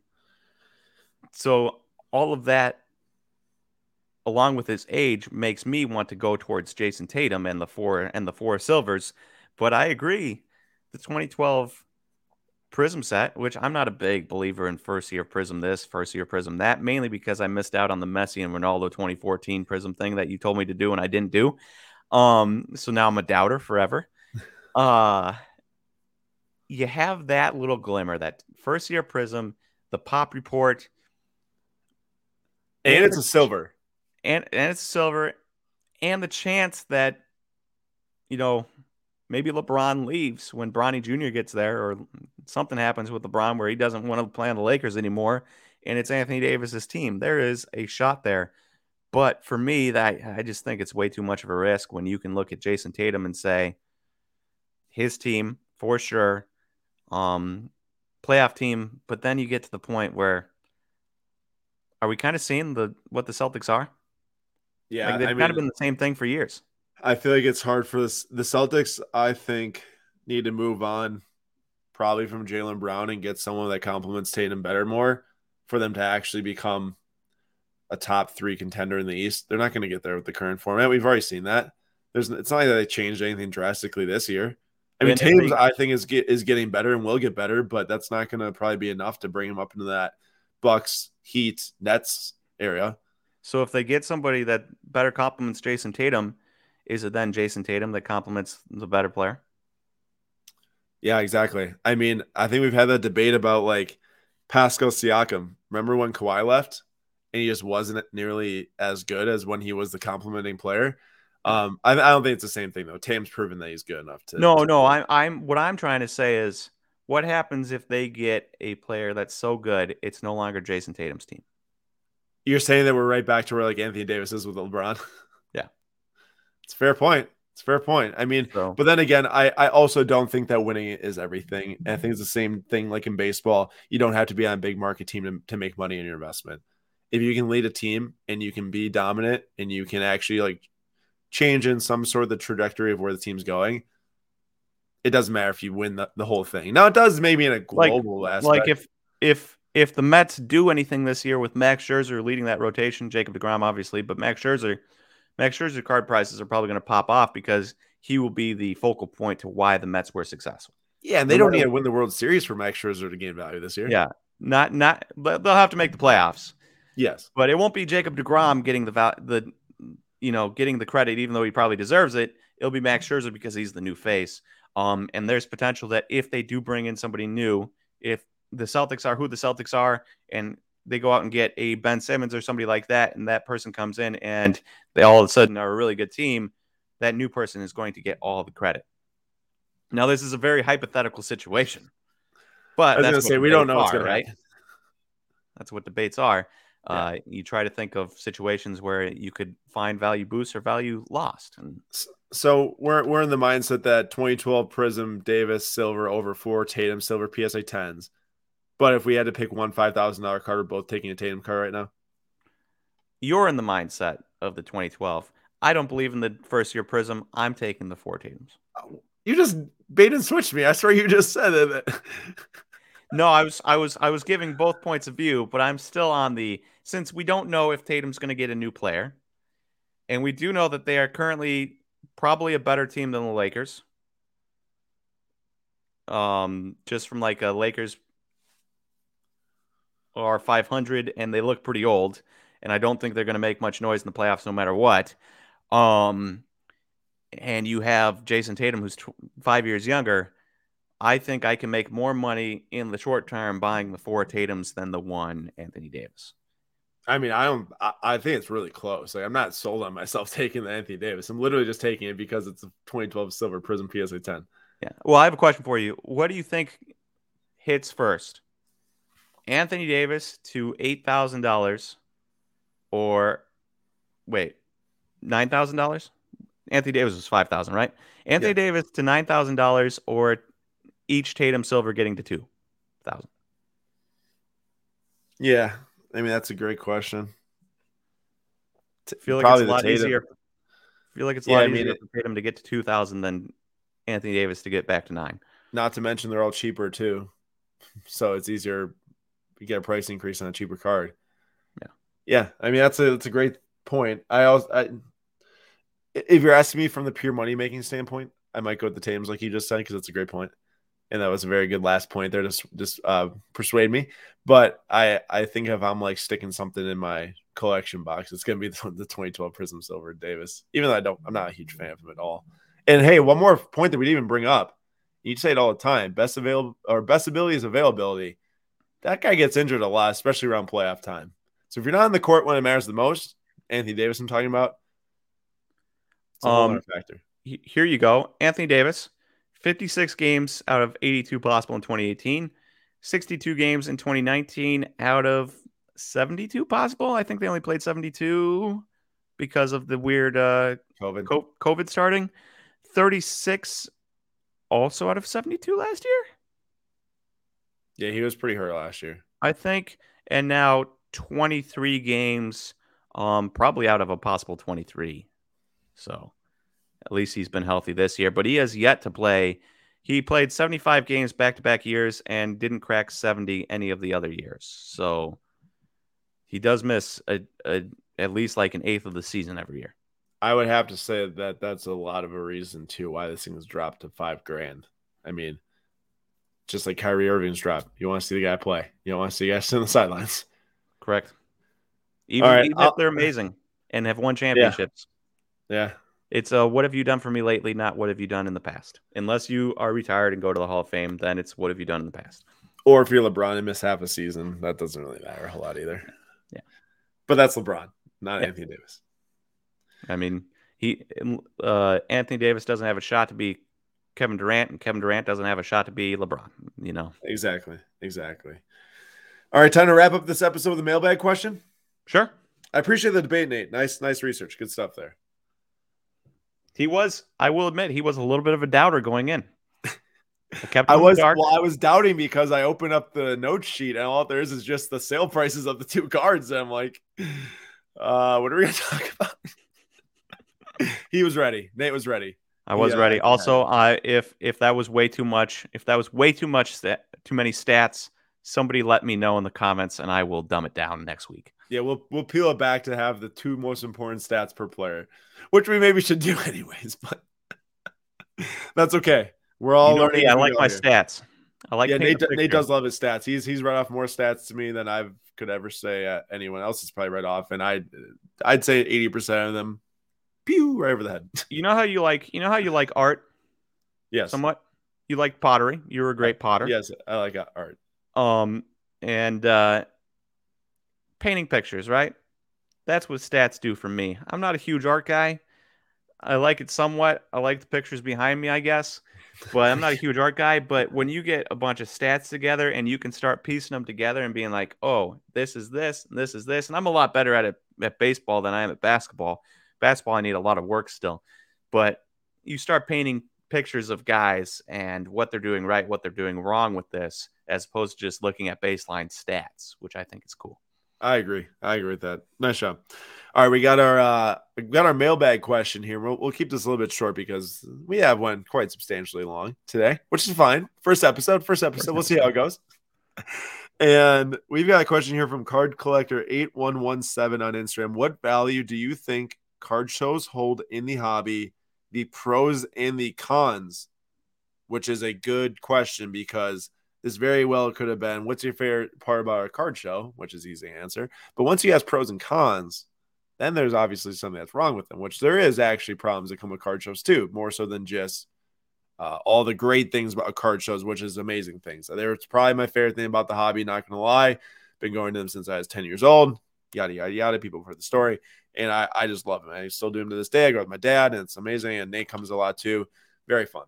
so all of that, along with his age, makes me want to go towards Jayson Tatum and the four and the four silvers. But I agree, the 2012 Prizm set, which I'm not a big believer in first year Prizm this, first year Prizm that, mainly because I missed out on the Messi and Ronaldo 2014 Prizm thing that you told me to do and I didn't do. Um, so now I'm a doubter forever. Uh, you have that little glimmer, that first year Prizm, the pop report, and, and it's a silver, and and it's silver, and the chance that you know maybe LeBron leaves when Bronny Jr. gets there, or something happens with LeBron where he doesn't want to play on the Lakers anymore, and it's Anthony Davis's team. There is a shot there. But for me, that I just think it's way too much of a risk when you can look at Jayson Tatum and say his team for sure, um, playoff team. But then you get to the point where are we kind of seeing the what the Celtics are? Yeah, like they've I kind mean, of been the same thing for years. I feel like it's hard for this. The Celtics, I think, need to move on probably from Jaylen Brown and get someone that complements Tatum better more for them to actually become a top three contender in the East. They're not going to get there with the current format. We've already seen that. There's it's not like they changed anything drastically this year. I mean, Tatum's I think is get, is getting better and will get better, but that's not going to probably be enough to bring him up into that Bucks, Heat, Nets area. So if they get somebody that better complements Jayson Tatum, is it then Jayson Tatum that complements the better player? Yeah, exactly. I mean, I think we've had that debate about like Pascal Siakam. Remember when Kawhi left and he just wasn't nearly as good as when he was the complementing player? Um, I, I don't think it's the same thing though. Tatum's proven that he's good enough to. No, to no. I'm, I'm. What I'm trying to say is, what happens if they get a player that's so good it's no longer Jayson Tatum's team? You're saying that we're right back to where like Anthony Davis is with LeBron. Yeah, it's a fair point. It's fair point. I mean, so. but then again, I, I also don't think that winning is everything. And I think it's the same thing like in baseball. You don't have to be on a big market team to, to make money in your investment. If you can lead a team and you can be dominant and you can actually like change in some sort of the trajectory of where the team's going, it doesn't matter if you win the, the whole thing. Now it does maybe in a global like, aspect. Like if if if the Mets do anything this year with Max Scherzer leading that rotation, Jacob deGrom obviously, but Max Scherzer – Max Scherzer card prices are probably going to pop off because he will be the focal point to why the Mets were successful. Yeah, and they don't need to win the World Series for Max Scherzer to gain value this year. Yeah, not not, but they'll have to make the playoffs. Yes, but it won't be Jacob deGrom getting the the you know getting the credit, even though he probably deserves it. It'll be Max Scherzer because he's the new face. Um, and there's potential that if they do bring in somebody new, if the Celtics are who the Celtics are, and they go out and get a Ben Simmons or somebody like that, and that person comes in and they all of a sudden are a really good team, that new person is going to get all the credit. Now, this is a very hypothetical situation, but I was going to say we don't know what's going right. Happen. That's what debates are. Yeah. Uh, you try to think of situations where you could find value boost or value lost. And so we're we're in the mindset that 2012 Prizm Davis silver over four Tatum silver PSA tens. But if we had to pick one five thousand dollar card, we're both taking a Tatum card right now. You're in the mindset of the 2012. I don't believe in the first year Prizm. I'm taking the four Tatums. You just bait and switched me. I swear you just said it. no, I was I was I was giving both points of view, but I'm still on the since we don't know if Tatum's going to get a new player, and we do know that they are currently probably a better team than the Lakers. Um, just from like a Lakers are 500 and they look pretty old, and I don't think they're going to make much noise in the playoffs no matter what. Um, and you have Jayson Tatum, who's tw- five years younger. I think I can make more money in the short term buying the four Tatums than the one Anthony Davis. I mean, I don't. I, I, think it's really close. Like, I'm not sold on myself taking the Anthony Davis. I'm literally just taking it because it's a 2012 Silver Prizm PSA 10. Yeah. Well, I have a question for you. What do you think hits first? Anthony Davis to eight thousand dollars, or wait, nine thousand dollars? Anthony Davis was five thousand, right? Anthony yeah. Davis to nine thousand dollars, or each Tatum Silver getting to two thousand. Yeah, I mean, that's a great question. I feel like Probably it's a lot Tatum. easier. I feel like it's a yeah, lot I mean, easier for Tatum to get to two thousand than Anthony Davis to get back to nine. Not to mention they're all cheaper too, so it's easier. to get a price increase on a cheaper card. Yeah, yeah. I mean, that's a that's a great point. I also, I, if you're asking me from the pure money making standpoint, I might go with the Tatum's like you just said because that's a great point and that was a very good last point there to just uh, persuade me. But I I think if I'm like sticking something in my collection box, it's gonna be the, the 2012 Prizm Silver Davis. Even though I don't, I'm not a huge fan of him at all. And hey, one more point that we didn't even bring up. You say it all the time. Best available or best ability is availability. That guy gets injured a lot, especially around playoff time. So if you're not in the court when it matters the most, Anthony Davis, I'm talking about. um, factor. Here you go, Anthony Davis 56 games out of 82 possible in 2018, 62 games in 2019 out of 72 possible. I think they only played 72 because of the weird uh, COVID. COVID starting. 36 also out of 72 last year. Yeah, he was pretty hurt last year. I think. And now 23 games, um, probably out of a possible 23. So at least he's been healthy this year, but he has yet to play. He played 75 games back to back years and didn't crack 70 any of the other years. So he does miss a, a, at least like an eighth of the season every year. I would have to say that that's a lot of a reason too why this thing was dropped to five grand. I mean, just like Kyrie Irving's drop. You want to see the guy play. You don't want to see guys sit on the sidelines. Correct. Even, right, even if they're amazing and have won championships. Yeah. yeah. It's uh, what have you done for me lately, not what have you done in the past. Unless you are retired and go to the Hall of Fame, then it's what have you done in the past. Or if you're LeBron and miss half a season, that doesn't really matter a whole lot either. Yeah, but that's LeBron, not yeah. Anthony Davis. I mean, he uh, Anthony Davis doesn't have a shot to be Kevin Durant, and Kevin Durant doesn't have a shot to be LeBron. You know, exactly, exactly. All right, time to wrap up this episode with a mailbag question. Sure. I appreciate the debate, Nate. Nice, nice research. Good stuff there. He was, I will admit, he was a little bit of a doubter going in. I kept I was dark. well, I was doubting because I opened up the note sheet and all there is is just the sale prices of the two cards. And I'm like, uh, what are we gonna talk about? he was ready. Nate was ready. I was yeah, ready. Also, I if if that was way too much, if that was way too much, too many stats, somebody let me know in the comments, and I will dumb it down next week. Yeah, we'll we'll peel it back to have the two most important stats per player, which we maybe should do anyways. But That's okay. We're all You know learning. me, I like my here. stats. I like yeah, Nate, Nate does love his stats. He's he's read off more stats to me than I could ever say uh, anyone else has probably read off, and I I'd say eighty percent of them, pew, right over the head. You know how you like you know how you like art yes, somewhat? You like pottery. You're a great potter. yes, I like art. Um and uh painting pictures, right? That's what stats do for me. I'm not a huge art guy. I like it somewhat. I like the pictures behind me, I guess. But I'm not a huge art guy. But when you get a bunch of stats together and you can start piecing them together and being like, oh, this is this, and this is this. And I'm a lot better at it at baseball than I am at basketball. Basketball, I need a lot of work still. But you start painting pictures of guys and what they're doing right, what they're doing wrong with this, as opposed to just looking at baseline stats, which I think is cool. I agree. I agree with that. Nice job. All right, we got our uh we got our mailbag question here. We'll, we'll keep this a little bit short because we have one quite substantially long today, which is fine. First episode, first episode. We'll see how it goes. And we've got a question here from Card Collector eight one one seven on Instagram. What value do you think card shows hold in the hobby? The pros and the cons, which is a good question because this very well could have been what's your favorite part about a card show, which is easy to answer. But once you ask pros and cons, then there's obviously something that's wrong with them, which there is actually problems that come with card shows too, more so than just uh, all the great things about card shows, which is amazing things. They're probably my favorite thing about the hobby. Not gonna lie, been going to them since I was 10 years old. Yada yada yada. People have heard the story, and I I just love them. I still do them to this day. I go with my dad, and it's amazing. And Nate comes a lot too. Very fun.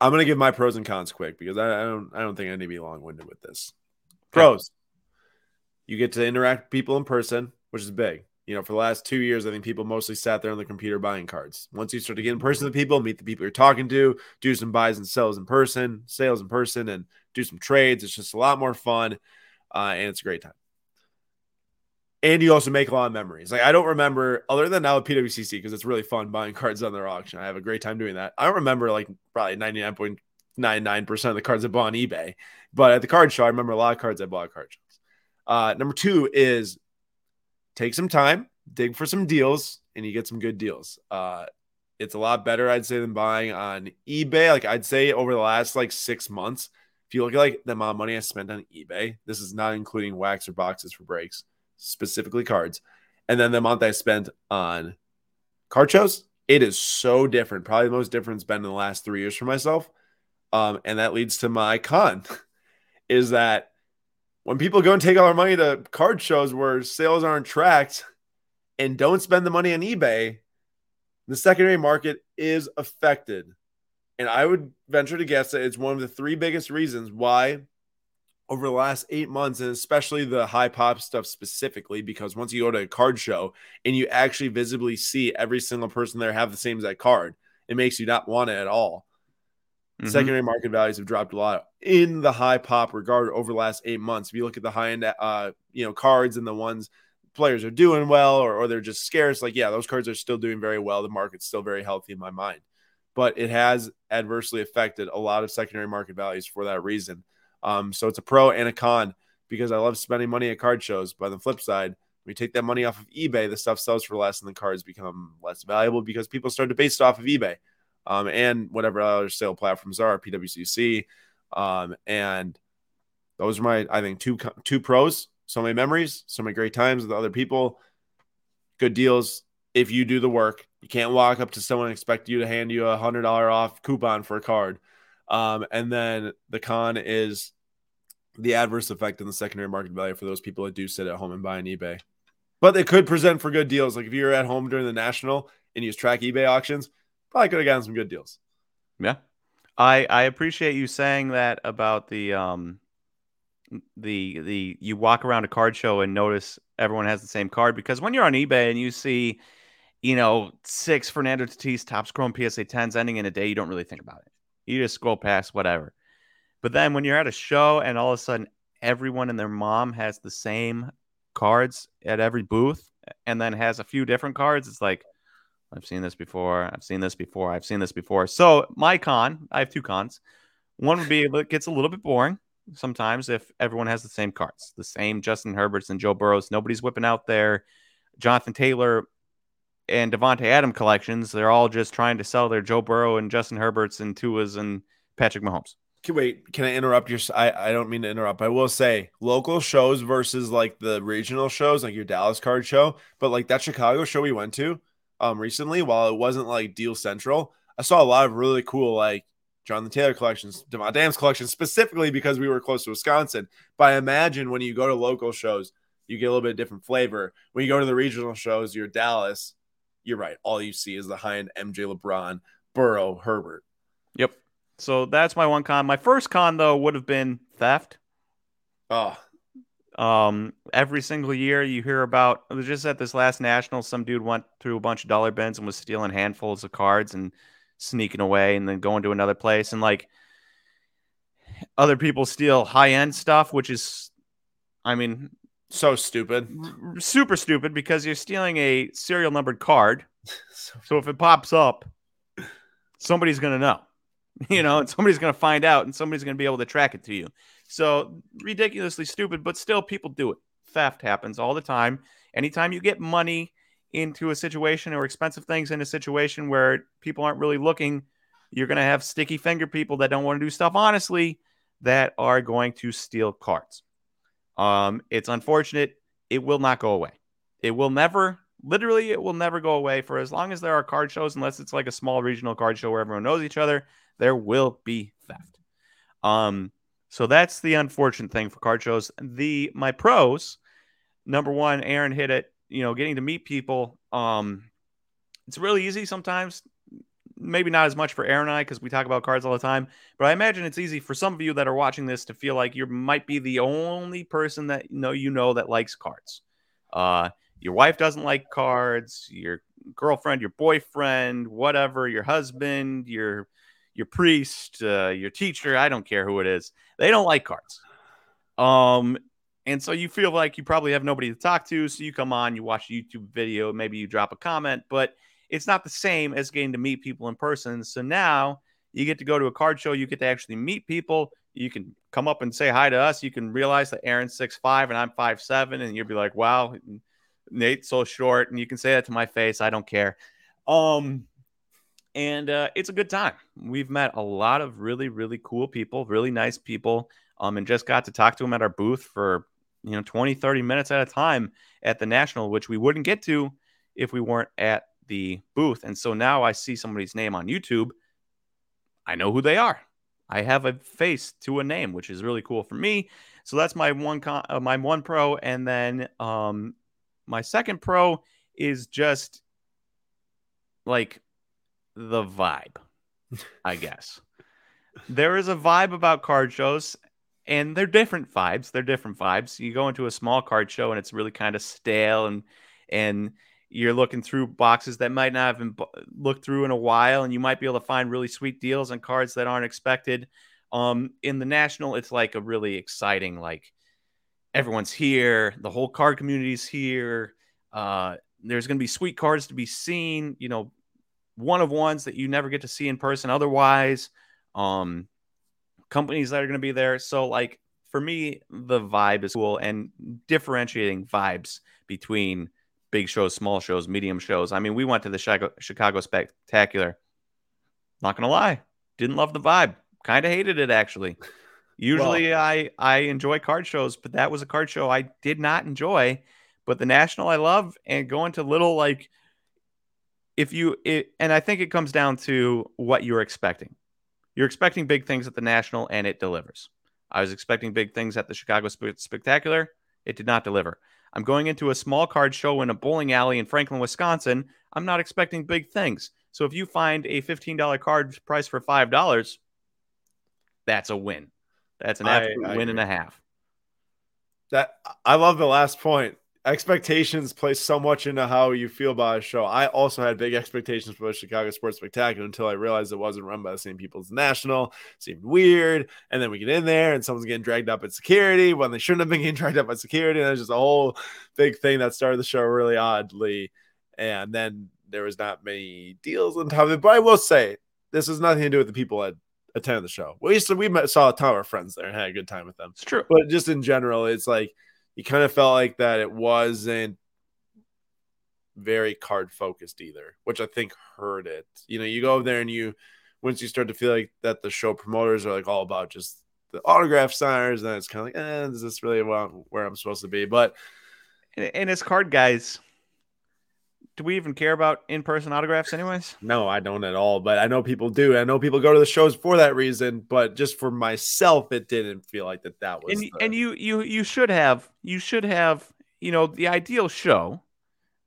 I'm gonna give my pros and cons quick because I, I don't I don't think I need to be long winded with this. Pros, you get to interact with people in person, which is big. You know, for the last two years, I think people mostly sat there on the computer buying cards. Once you start to get in person with people, meet the people you're talking to, do some buys and sells in person, sales in person, and do some trades. It's just a lot more fun, uh, and it's a great time. And you also make a lot of memories. Like I don't remember, other than now at PWCC, because it's really fun buying cards on their auction. I have a great time doing that. I don't remember like probably 99.99% of the cards I bought on eBay. But at the card show, I remember a lot of cards I bought at card shows. Uh, number two is take some time, dig for some deals, and you get some good deals. Uh, it's a lot better, I'd say, than buying on eBay. Like I'd say over the last like six months, if you look at like the amount of money I spent on eBay, this is not including wax or boxes for breaks, specifically cards, and then the amount I spent on card shows, it is so different. Probably the most different it's been in the last three years for myself. Um, and that leads to my con is that when people go and take all their money to card shows where sales aren't tracked and don't spend the money on eBay, the secondary market is affected. And I would venture to guess that it's one of the three biggest reasons why over the last eight months, and especially the high pop stuff specifically, because once you go to a card show and you actually visibly see every single person there have the same exact card, it makes you not want it at all. Mhm. Secondary market values have dropped a lot in the high pop regard over the last eight months. If you look at the high end, uh, you know, cards and the ones players are doing well or, or they're just scarce, like yeah, those cards are still doing very well. The market's still very healthy in my mind, but it has adversely affected a lot of secondary market values for that reason. Um, so it's a pro and a con because I love spending money at card shows. But on the flip side, we take that money off of eBay, the stuff sells for less and the cards become less valuable because people start to base it off of eBay um, and whatever other sale platforms are, PWCC. Um, and those are my, I think, two two pros. So many memories, so many great times with other people, good deals. If you do the work, you can't walk up to someone and expect you to hand you a hundred dollar off coupon for a card. Um, and then the con is the adverse effect in the secondary market value for those people that do sit at home and buy on eBay. But they could present for good deals. Like if you're at home during the national and you track eBay auctions, probably could have gotten some good deals. Yeah. I I appreciate you saying that about the um the the you walk around a card show and notice everyone has the same card because when you're on eBay and you see you know six Fernando Tatis Topps Chrome PSA 10s ending in a day you don't really think about it. You just scroll past whatever. But then when you're at a show and all of a sudden everyone and their mom has the same cards at every booth and then has a few different cards it's like I've seen this before. I've seen this before. I've seen this before. So my con, I have two cons. One would be it gets a little bit boring sometimes if everyone has the same cards, the same Justin Herberts and Joe Burrows. Nobody's whipping out there. Jonathan Taylor and Davante Adam collections. They're all just trying to sell their Joe Burrow and Justin Herberts and Tuas and Patrick Mahomes. Can, wait, can I interrupt your? I, I don't mean to interrupt. I will say local shows versus like the regional shows, like your Dallas card show, but like that Chicago show we went to um recently, while it wasn't like Deal Central, I saw a lot of really cool like Jonathan Taylor collections, Davante Adams collections, specifically because we were close to Wisconsin. But I imagine when you go to local shows, you get a little bit different flavor. When you go to the regional shows, you're Dallas, you're right. All you see is the high end MJ LeBron, Burrow, Herbert. Yep. So that's my one con. My first con though would have been theft. Oh. Um, every single year you hear about it was just at this last national, some dude went through a bunch of dollar bins and was stealing handfuls of cards and sneaking away and then going to another place and like other people steal high end stuff, which is I mean so stupid. Super stupid because you're stealing a serial numbered card. so if it pops up, somebody's gonna know. you know, and somebody's going to find out and somebody's going to be able to track it to you. So ridiculously stupid, but still people do it. Theft happens all the time. Anytime you get money into a situation or expensive things in a situation where people aren't really looking, you're going to have sticky finger people that don't want to do stuff honestly that are going to steal cards. Um, it's unfortunate. It will not go away. It will never, literally, it will never go away for as long as there are card shows, unless it's like a small regional card show where everyone knows each other there will be theft. Um, so that's the unfortunate thing for card shows. The my pros, number one, Aaron hit it. You know, getting to meet people. Um, it's really easy sometimes. Maybe not as much for Aaron and I because we talk about cards all the time. But I imagine it's easy for some of you that are watching this to feel like you might be the only person that you know you know that likes cards. Uh, your wife doesn't like cards. Your girlfriend, your boyfriend, whatever, your husband, your your priest, uh, your teacher, I don't care who it is. They don't like cards. Um, and so you feel like you probably have nobody to talk to. So you come on, you watch a YouTube video, maybe you drop a comment, but it's not the same as getting to meet people in person. So now you get to go to a card show, you get to actually meet people. You can come up and say hi to us. You can realize that Aaron's six five and I'm five seven, and you'll be like, "Wow, Nate's so short," and you can say that to my face. I don't care. Um, and uh, it's a good time. We've met a lot of really, really cool people, really nice people, um, and just got to talk to them at our booth for you know 20, 30 minutes at a time at the national, which we wouldn't get to if we weren't at the booth. And so now I see somebody's name on YouTube, I know who they are. I have a face to a name, which is really cool for me. So that's my one con- uh, my one pro, and then um, my second pro is just like the vibe, I guess. there is a vibe about card shows, and they're different vibes. They're different vibes. You go into a small card show, and it's really kind of stale, and and you're looking through boxes that might not have been looked through in a while, and you might be able to find really sweet deals on cards that aren't expected. Um, in the national, it's like a really exciting, like everyone's here, the whole card community's here. Uh, there's going to be sweet cards to be seen. You know, one of ones that you never get to see in person otherwise. Um, companies that are going to be there. So, like, for me, the vibe is cool and differentiating vibes between big shows, small shows, medium shows. I mean, we went to the Chicago, Chicago Spectacular. Not going to lie, didn't love the vibe. Kind of hated it, actually. Usually, well, I I enjoy card shows, but that was a card show I did not enjoy. But the national I love, and going to little like if you it, and I think it comes down to what you're expecting. You're expecting big things at the national, and it delivers. I was expecting big things at the Chicago Spectacular. It did not deliver. I'm going into a small card show in a bowling alley in Franklin, Wisconsin. I'm not expecting big things. So if you find a $15 card price for $5, that's a win. That's an absolute I, I win agree. and a half. That I love the last point expectations play so much into how you feel about a show. I also had big expectations for the Chicago Sports Spectacular until I realized it wasn't run by the same people as National. It seemed weird. And then we get in there and someone's getting dragged up at security when they shouldn't have been getting dragged up at security. And there's just a whole big thing that started the show really oddly. And then there was not many deals on top of it. But I will say, this has nothing to do with the people that attended the show. We used to, we met, saw a ton of our friends there and had a good time with them. It's true. But just in general, it's like – you kind of felt like that it wasn't very card focused either, which I think hurt it. You know, you go there and you once you start to feel like that the show promoters are like all about just the autograph signers, then it's kind of like, eh, is this really where I'm supposed to be? But and as card guys, do we even care about in-person autographs anyways? No i don't at all but i know people do i know people go to the shows for that reason but just for myself it didn't feel like that that was and, the... and you you you should have you should have you know the ideal show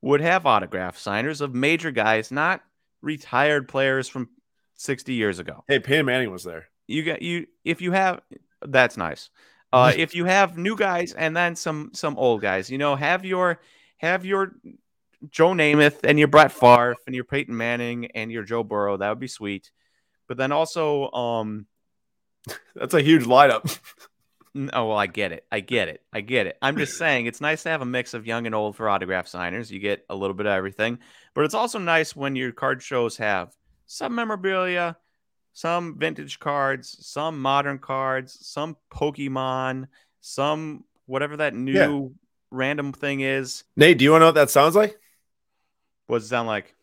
would have autograph signers of major guys not retired players from 60 years ago. Hey peyton manning was there. You got you if you have that's nice. Uh if you have new guys and then some some old guys you know have your have your Joe Namath and your Brett Favre and your Peyton Manning and your Joe Burrow. That would be sweet. But then also, um, that's a huge lineup. oh well, I get it. I get it. I get it. I'm just saying it's nice to have a mix of young and old for autograph signers. You get a little bit of everything, but it's also nice when your card shows have some memorabilia, some vintage cards, some modern cards, some Pokemon, some whatever that new yeah. random thing is. Nate, do you want to know what that sounds like? What's it sound like?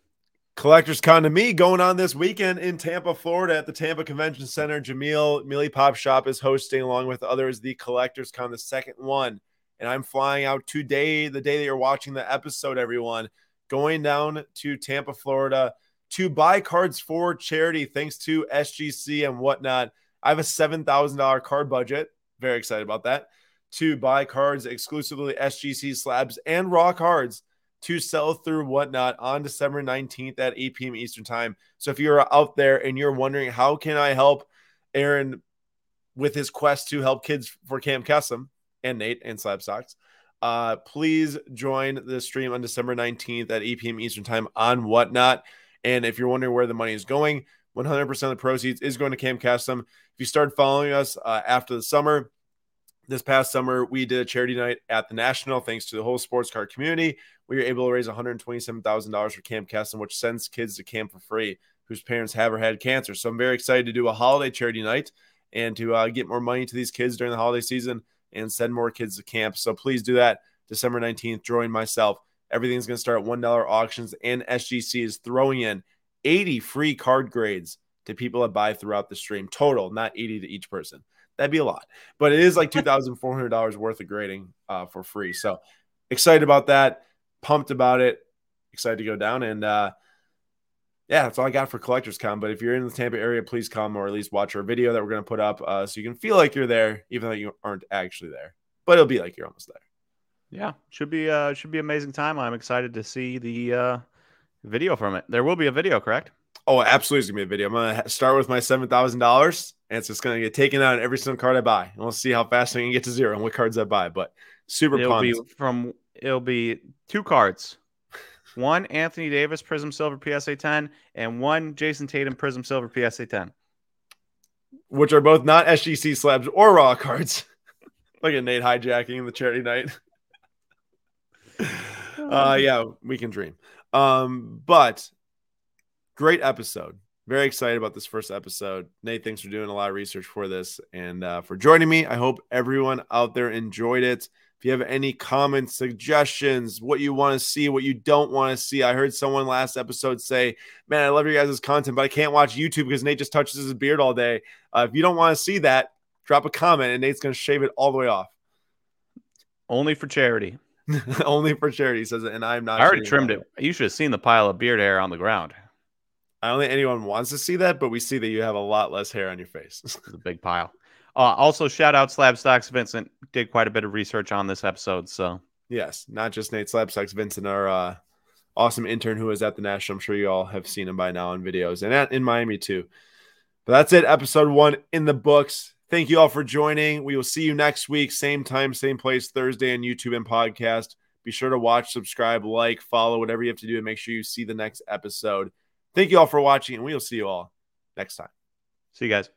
Collectors Con to me going on this weekend in Tampa, Florida at the Tampa Convention Center. Jameel Mealy Pop Shop is hosting, along with others, the Collectors Con, the second one. And I'm flying out today, the day that you're watching the episode, everyone, going down to Tampa, Florida to buy cards for charity, thanks to SGC and whatnot. I have a $7,000 card budget. Very excited about that. To buy cards exclusively SGC slabs and raw cards to sell through whatnot on December 19th at 8 p.m. Eastern Time. So if you're out there and you're wondering, how can I help Aaron with his quest to help kids for Camp Kesem and Nate and Slabstox, uh, please join the stream on December 19th at 8 p.m. Eastern Time on whatnot. And if you're wondering where the money is going, 100% of the proceeds is going to Camp Kesem. If you start following us uh, after the summer, this past summer, we did a charity night at the National. Thanks to the whole sports car community, we were able to raise $127,000 for Camp Kesem, which sends kids to camp for free whose parents have or had cancer. So I'm very excited to do a holiday charity night and to uh, get more money to these kids during the holiday season and send more kids to camp. So please do that December 19th. Join myself. Everything's going to start at $1 auctions, and SGC is throwing in 80 free card grades to people that buy throughout the stream. Total, not 80 to each person. That'd be a lot, but it is like two thousand four hundred dollars worth of grading uh, for free. So excited about that, pumped about it, excited to go down, and uh, yeah, that's all I got for Collectors Con. But if you're in the Tampa area, please come or at least watch our video that we're going to put up, uh, so you can feel like you're there, even though you aren't actually there. But it'll be like you're almost there. Yeah, should be uh should be amazing time. I'm excited to see the uh video from it. There will be a video, correct? Oh, absolutely, it's gonna be a video. I'm gonna start with my seven thousand dollars, and it's just gonna get taken out in every single card I buy, and we'll see how fast I can get to zero and what cards I buy. But super it'll pumped. Be from it'll be two cards, one Anthony Davis Prizm Silver PSA 10, and one Jayson Tatum Prizm Silver PSA 10, which are both not SGC slabs or raw cards. Look at Nate hijacking the charity night. uh, yeah, we can dream. Um, but great episode. Very excited about this first episode. Nate, thanks for doing a lot of research for this and uh, for joining me. I hope everyone out there enjoyed it. If you have any comments, suggestions, what you want to see, what you don't want to see, I heard someone last episode say, Man, I love your guys' content, but I can't watch YouTube because Nate just touches his beard all day. Uh, if you don't want to see that, drop a comment and Nate's going to shave it all the way off. Only for charity. Only for charity, says it. And I'm not. I already trimmed it. You should have seen the pile of beard hair on the ground. I don't think anyone wants to see that, but we see that you have a lot less hair on your face. it's a big pile. Uh, also, shout out Slabstox. Vincent did quite a bit of research on this episode. So yes, not just Nate Slabstox, Vincent, our uh, awesome intern who is at the National. I'm sure you all have seen him by now in videos and at, in Miami too. But that's it. Episode one in the books. Thank you all for joining. We will see you next week, same time, same place, Thursday on YouTube and podcast. Be sure to watch, subscribe, like, follow, whatever you have to do and make sure you see the next episode. Thank you all for watching, and we will see you all next time. See you guys.